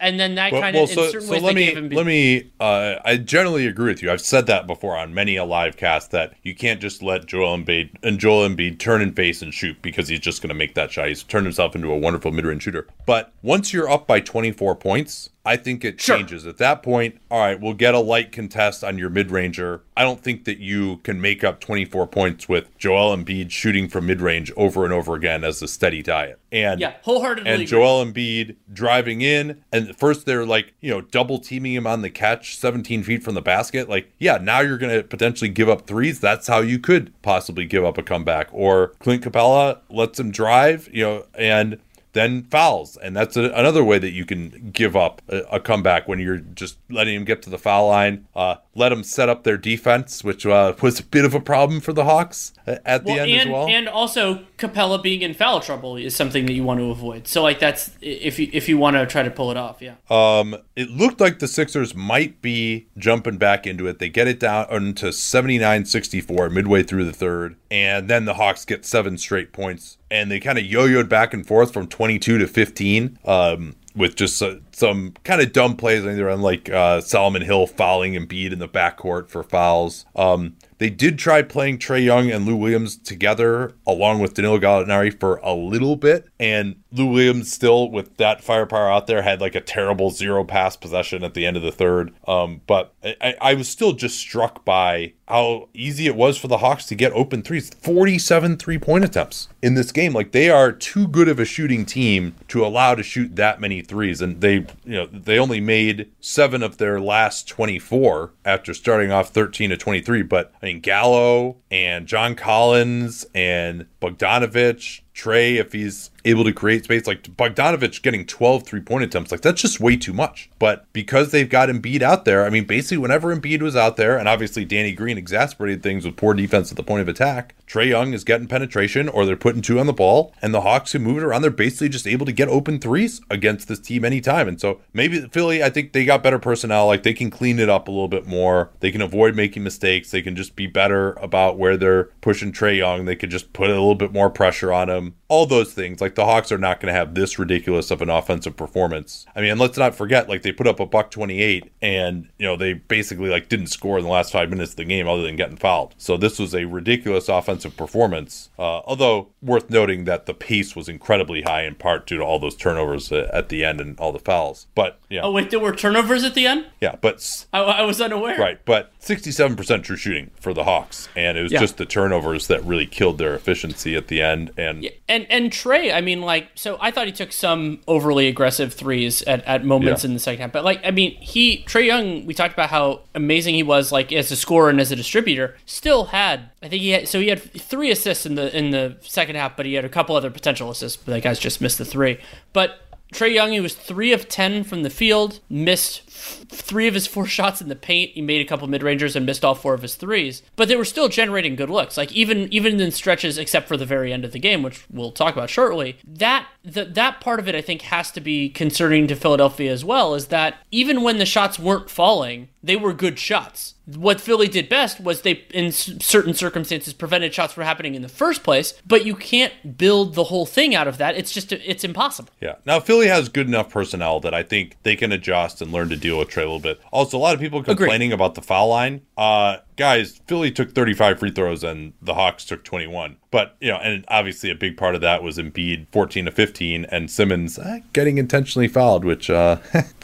and then that kind of well, so, so let me let me uh, I generally agree with you. I've said that before on many a live cast that you can't just let Joel Embiid and Joel Embiid turn and face and shoot because he's just going to make that shot. He's turned himself into a wonderful mid-range shooter. But once you're up by 24 points, I think it sure. changes. At that point, all right, we'll get a light contest on your mid ranger. I don't think that you can make up 24 points with Joel Embiid shooting from mid range over and over again as a steady diet. And yeah, wholeheartedly. And Joel Embiid driving in, and first they're like, you know, double teaming him on the catch 17 feet from the basket. Like, yeah, now you're going to potentially give up threes. That's how you could possibly give up a comeback. Or Clint Capela lets him drive, you know, and then fouls. And that's a, another way that you can give up a, a, comeback when you're just letting him get to the foul line. Uh, let them set up their defense, which uh, was a bit of a problem for the Hawks at the well, end and, as well. And also, Capela being in foul trouble is something that you want to avoid. So, like, that's if you if you want to try to pull it off, yeah. Um, it looked like the Sixers might be jumping back into it. They get it down to 79-64 midway through the third, and then the Hawks get seven straight points, and they kind of yo-yoed back and forth from 22 to 15. Um, with just uh, some kind of dumb plays. I think they're on like uh, Solomon Hill fouling Embiid in the backcourt for fouls. Um, they did try playing Trae Young and Lou Williams together along with Danilo Gallinari for a little bit, and Lou Williams still with that firepower out there had like a terrible zero pass possession at the end of the third. Um, but I, I was still just struck by how easy it was for the Hawks to get open threes. 47 three point attempts in this game. Like they are too good of a shooting team to allow to shoot that many threes. And they, you know, they only made seven of their last 24 after starting off 13 to 23. But I mean, Gallo and John Collins and Bogdanovic, Trae, if he's able to create space, like Bogdanovic getting 12 three point attempts, like that's just way too much. But because they've got Embiid out there, I mean, basically, whenever Embiid was out there, and obviously Danny Green exasperated things with poor defense at the point of attack, Trae Young is getting penetration or they're putting two on the ball, and the Hawks who move it around, they're basically just able to get open threes against this team anytime. And so maybe Philly, I think they got better personnel, like they can clean it up a little bit more. They can avoid making mistakes. They can just be better about where they're pushing Trae Young. They could just put a little bit more pressure on him all those things. Like the Hawks are not going to have this ridiculous of an offensive performance. I mean, and let's not forget, like they put up a buck 28 and, you know, they basically like didn't score in the last five minutes of the game other than getting fouled. So this was a ridiculous offensive performance. Uh, although worth noting that the pace was incredibly high in part due to all those turnovers at the end and all the fouls. But yeah. Oh, wait, there were turnovers at the end? Yeah, but. I, I was unaware. Right. But 67% true shooting for the Hawks. And it was yeah. just the turnovers that really killed their efficiency at the end. And yeah, and and Trae, I mean, like, so I thought he took some overly aggressive threes at, at moments yeah. in the second half. But like, I mean, he Trae Young, we talked about how amazing he was, like as a scorer and as a distributor. Still had, I think he had, so he had three assists in the in the second half, but he had a couple other potential assists. But that guy's just missed the three. But Trae Young, he was three of ten from the field, missed three of his four shots in the paint. He made a couple mid rangers and missed all four of his threes, but they were still generating good looks. Like even even in stretches, except for the very end of the game, which we'll talk about shortly. That the, that part of it, I think, has to be concerning to Philadelphia as well. Is that even when the shots weren't falling, they were good shots what Philly did best was they, in certain circumstances, prevented shots from happening in the first place. But you can't build the whole thing out of that. It's just it's impossible. Yeah. Now Philly has good enough personnel that I think they can adjust and learn to deal with Trae a little bit. Also, a lot of people complaining Agreed. about the foul line. Uh, guys, Philly took 35 free throws and the Hawks took 21. But, you know, and obviously a big part of that was Embiid 14 to 15 and Simmons eh, getting intentionally fouled, which, uh,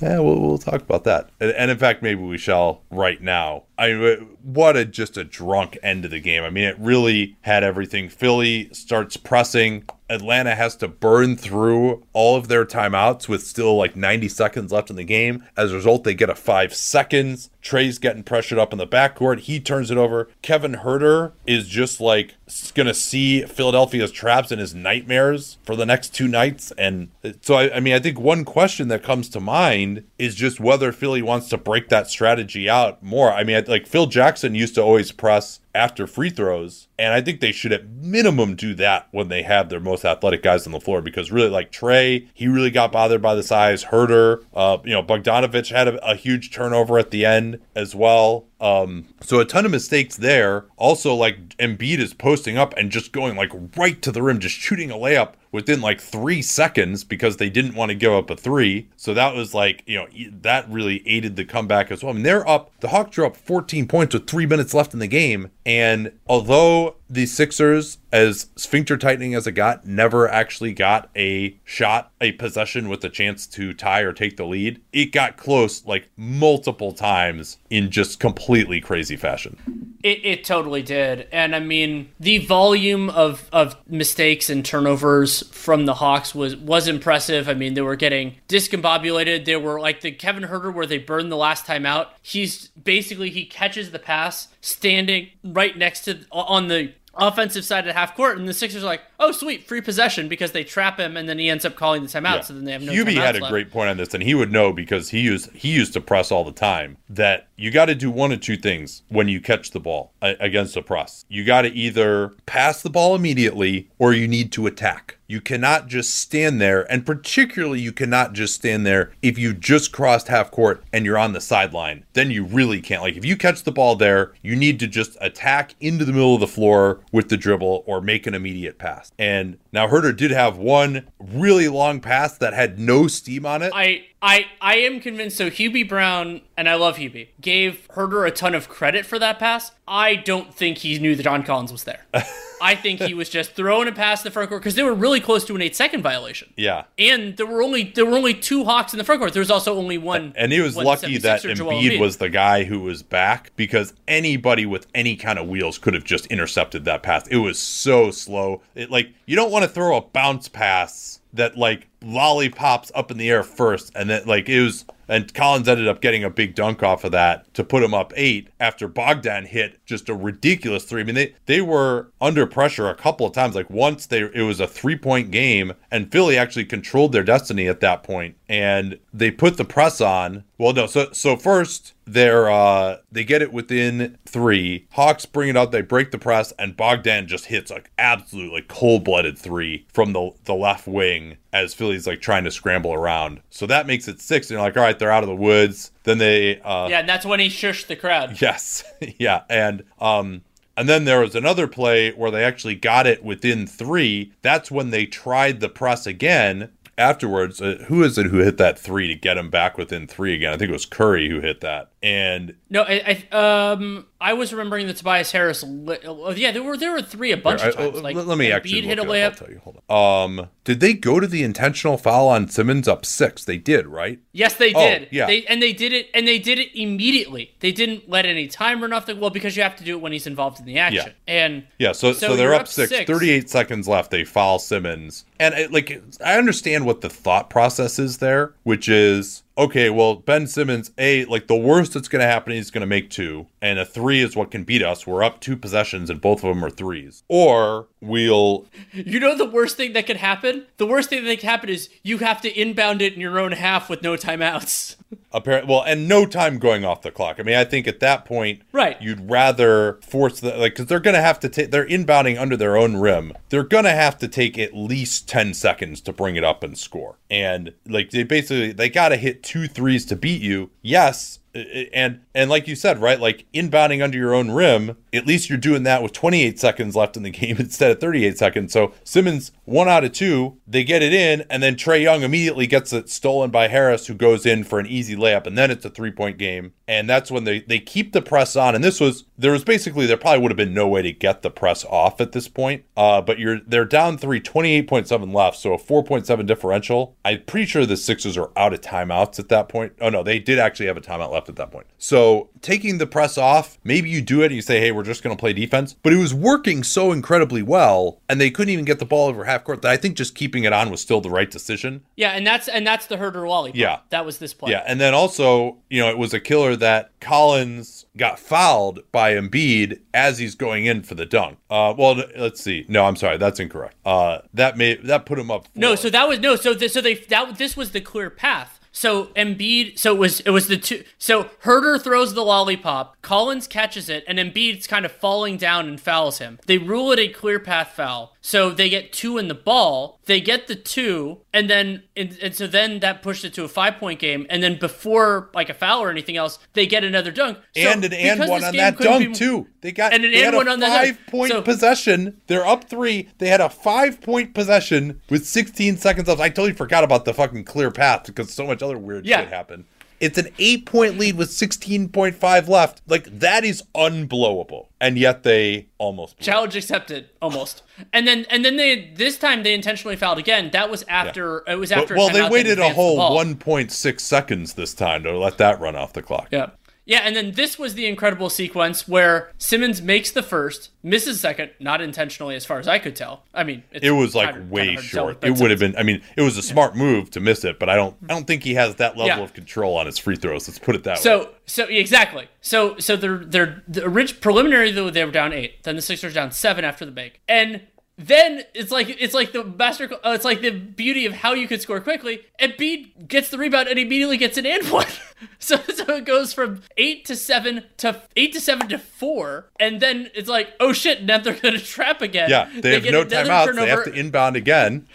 yeah, we'll, we'll talk about that. And, and, in fact, maybe we shall right now. I uh, what a just a drunk end of the game. I mean, it really had everything. Philly starts pressing. Atlanta has to burn through all of their timeouts with still like 90 seconds left in the game. As a result, they get a five seconds. Trae's getting pressured up in the backcourt. He turns it over. Kevin Huerter is just like going to see Philadelphia's traps and his nightmares for the next two nights. And uh, so, I, I mean, I think one question that comes to mind is just whether Philly wants to break that strategy out more. I mean, like Phil Jackson used to always press after free throws. And I think they should at minimum do that when they have their most athletic guys on the floor because really like Trae, he really got bothered by the size. Huerter, uh, you know, Bogdanovic had a, a huge turnover at the end as well. Um, so a ton of mistakes there. Also, like Embiid is posting up and just going like right to the rim, just shooting a layup within like three seconds because they didn't want to give up a three. So that was like, you know, that really aided the comeback as well. I mean, they're up, the Hawks are up 14 points with three minutes left in the game. And although the Sixers, as sphincter tightening as it got, never actually got a shot, a possession with a chance to tie or take the lead, it got close like multiple times in just completely crazy fashion. It, it totally did. And I mean, the volume of, of mistakes and turnovers from the Hawks was, was impressive. I mean, they were getting discombobulated. They were like the Kevin Huerter where they burned the last time out. He's basically, he catches the pass standing right next to, on the offensive side of half court, and the Sixers are like, "Oh, sweet, free possession," because they trap him, and then he ends up calling the timeout. Yeah. So then they have no. Hubie had a left. great point on this, and he would know because he used he used to press all the time. That you got to do one of two things when you catch the ball against a press. You got to either pass the ball immediately, or you need to attack. You cannot just stand there, and particularly you cannot just stand there if you just crossed half court and you're on the sideline. Then you really can't. Like if you catch the ball there, you need to just attack into the middle of the floor with the dribble or make an immediate pass. And now Huerter did have one really long pass that had no steam on it. I I I am convinced. So Hubie Brown and I love Hubie gave Huerter a ton of credit for that pass. I don't think he knew that John Collins was there. I think he was just throwing a pass in the front court because they were really close to an eight second violation. Yeah, and there were only there were only two Hawks in the front court. There was also only one. And he was lucky that Embiid, was the guy who was back because anybody with any kind of wheels could have just intercepted that pass. It was so slow. It like you don't want to throw a bounce pass that like lollipops up in the air first and then like it was and Collins ended up getting a big dunk off of that to put him up eight after Bogdan hit just a ridiculous three. I mean, they, they were under pressure a couple of times. Like once they it was a three point game, and Philly actually controlled their destiny at that point, and they put the press on. Well, no, so so first they're uh they get it within three. Hawks bring it out, they break the press, and Bogdan just hits like absolutely cold blooded three from the the left wing as Philly's like trying to scramble around. So that makes it six. And you're like, all right, they're out of the woods. Then they, uh, yeah, and that's when he shushed the crowd. Yes, yeah, and um, And then there was another play where they actually got it within three. That's when they tried the press again afterwards. Uh, who is it who hit that three to get him back within three again? I think it was Curry who hit that. And No, I, I um I was remembering that Tobias Harris. Li- oh, yeah, there were there were three a bunch I- of times. uh, Like let me actually hit a look it up. layup. I'll tell you. Hold on. Um, did they go to the intentional foul on Simmons up six? They did, right? Yes, they Oh, did. yeah. They and they did it and they did it immediately. They didn't let any time run off the well because you have to do it when he's involved in the action. And Yeah, so so, So they're up, up six, six. 38 seconds left. They foul Simmons. And it, like I understand what the thought process is there, which is okay, well, Ben Simmons, A, like the worst that's going to happen, he's going to make two, and a three is what can beat us. We're up two possessions, and both of them are threes. Or we'll you know the worst thing that could happen? The worst thing that could happen is you have to inbound it in your own half with no timeouts. Apparently well and no time going off the clock. I mean i think at that point Right. you'd rather force the like because they're gonna have to take they're inbounding under their own rim. They're gonna have to take at least 10 seconds to bring it up and score. And like they basically they gotta hit two threes to beat you. Yes and and like you said right like inbounding under your own rim at least you're doing that with 28 seconds left in the game instead of 38 seconds. So simmons one out of two they get it in and then trae young immediately gets it stolen by harris who goes in for an easy layup and then it's a three point game and that's when they they keep the press on. And this was there was basically there probably would have been no way to get the press off at this point. Uh but you're they're down three 28.7 left. So a 4.7 differential. I'm pretty sure the sixers are out of timeouts at that point. Oh no they did actually have a timeout left at that point. So taking the press off maybe you do it and you say hey we're just going to play defense. But it was working so incredibly well and they couldn't even get the ball over half court that i think just keeping it on was still the right decision. Yeah, and that's and that's the Huerter Wally. Yeah. that was this play. yeah, and then also, you know, it was a killer that Collins got fouled by Embiid as he's going in for the dunk. Uh, well, let's see. No, I'm sorry, that's incorrect. Uh, that may that put him up. No, so that was no. So so they that this was the clear path. So Embiid, so it was it was the two. So Huerter throws the lollipop, Collins catches it, and Embiid's kind of falling down and fouls him. They rule it a clear path foul. So they get two in the ball. They get the two, and then and, and so then that pushed it to a five point game. And then before like a foul or anything else, they get another dunk. So and an and one on that dunk be- too. They got And an they and a one on the dunk. five point So- possession. They're up three. They had a five point possession with 16 seconds left. I totally forgot about the fucking clear path because so much other weird Yeah. shit happened. It's an eight point lead with 16.5 left. Like that is unblowable, and yet they almost. it. Challenge accepted, almost. And then and then they this time they intentionally fouled again. That was after it was after. a well, they waited a whole 1.6 seconds this time to let that run off the clock. Yeah. Yeah, and then this was the incredible sequence where Simmons makes the first, misses second, not intentionally as far as I could tell. I mean, it's It was like way kinda hard to tell short. It would have been. I mean, it was a smart move to miss it, but I don't. I don't think he has that level Yeah. of control on his free throws. Let's put it that way. So so exactly. So so they're they're the orig- preliminary though they were down eight. Then the Sixers down seven after the break. And then it's like it's like the master. Uh, it's like the beauty of how you could score quickly. And Embiid gets the rebound and immediately gets an and one. so so it goes from eight to seven to eight to seven to four, and then it's like oh shit, now they're gonna trap again. yeah, they, have get no timeouts. They have to inbound again.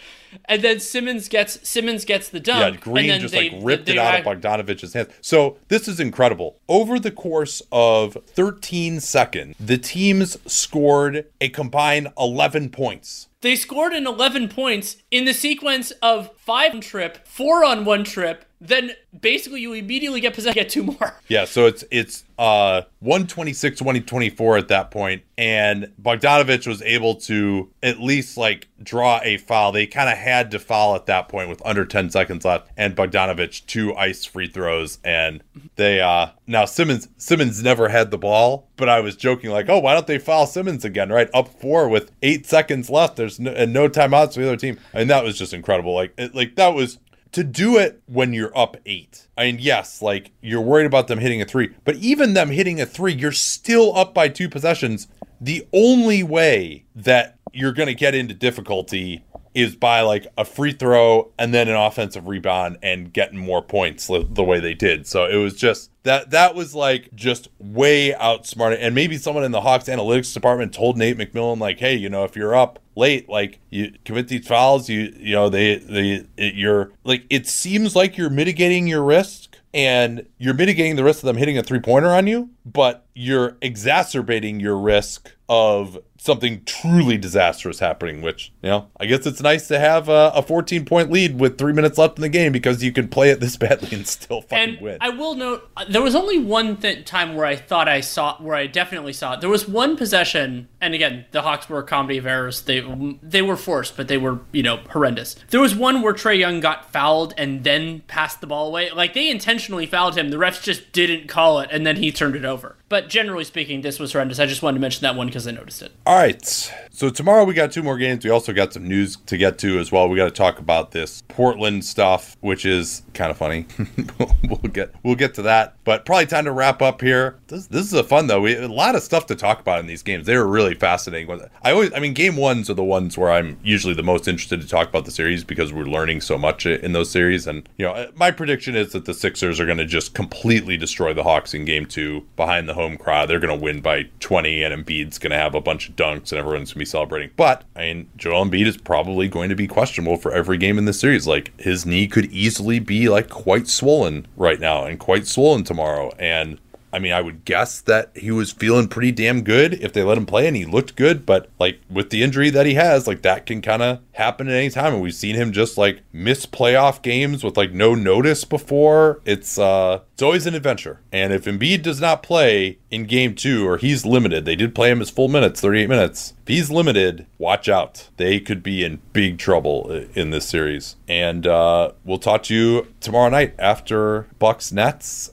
And then Simmons gets Simmons gets the Yeah, dunk. Green and then just they, like ripped they it out of Bogdanovic's hands. So this is incredible. Over the course of 13 seconds, the teams scored a combined 11 points. They scored in 11 points in the sequence of five on trip, four on one trip. Then basically you immediately get possession, get two more. Yeah, so it's it's uh 126 124 at that point and Bogdanovic was able to at least like draw a foul. They kind of had to foul at that point with under 10 seconds left and Bogdanovic two ice free throws and they uh now Simmons Simmons never had the ball, but I was joking like, "Oh, why don't they foul Simmons again?" right? Up 4 with 8 seconds left. There's no, and no timeouts for the other team. And that was just incredible. Like it, like that was to do it when you're up eight. I mean, yes, like you're worried about them hitting a three, but even them hitting a three, you're still up by two possessions. The only way that you're going to get into difficulty is by like a free throw and then an offensive rebound and getting more points the way they did. So it was just that that was like just way outsmarted. And maybe someone in the Hawks analytics department told Nate McMillan like, "Hey, you know, if you're up late, like you commit these fouls, you you know they they it, you're like it seems like you're mitigating your risk and you're mitigating the risk of them hitting a three pointer on you, but you're exacerbating your risk of something truly disastrous happening, which, you know, I guess it's nice to have a, a 14 point lead with three minutes left in the game because you can play it this badly and still fucking and win. I will note uh, there was only one th- time where I thought I saw, where I definitely saw it. There was one possession, and again, the Hawks were a comedy of errors. They they were forced, but they were you know horrendous. There was one where Trae Young got fouled and then passed the ball away. Like they intentionally fouled him. The refs just didn't call it, and then he turned it over. But generally speaking, this was horrendous. I just wanted to mention that one because I noticed it. All right. So tomorrow we got two more games. We also got some news to get to as well. We got to talk about this Portland stuff, which is kind of funny. we'll get we'll get to that, but probably time to wrap up here. This this is a fun though. We a lot of stuff to talk about in these games. They were really fascinating. I always, I mean, game ones are the ones where I'm usually the most interested to talk about the series because we're learning so much in those series. And you know, my prediction is that the Sixers are going to just completely destroy the Hawks in game two behind the home crowd. They're going to win by 20, and Embiid's going to have a bunch of dunks, and everyone's going to be celebrating. But I mean, Joel Embiid is probably going to be questionable for every game in this series. Like his knee could easily be like quite swollen right now and quite swollen tomorrow. And I mean, I would guess that he was feeling pretty damn good if they let him play and he looked good, but like with the injury that he has, like that can kind of happen at any time. And we've seen him just like miss playoff games with like no notice before. It's uh it's always an adventure. And if Embiid does not play in game two or he's limited, they did play him his full minutes, 38 minutes. If he's limited, watch out. They could be in big trouble in this series. And uh, we'll talk to you tomorrow night after Bucks Nets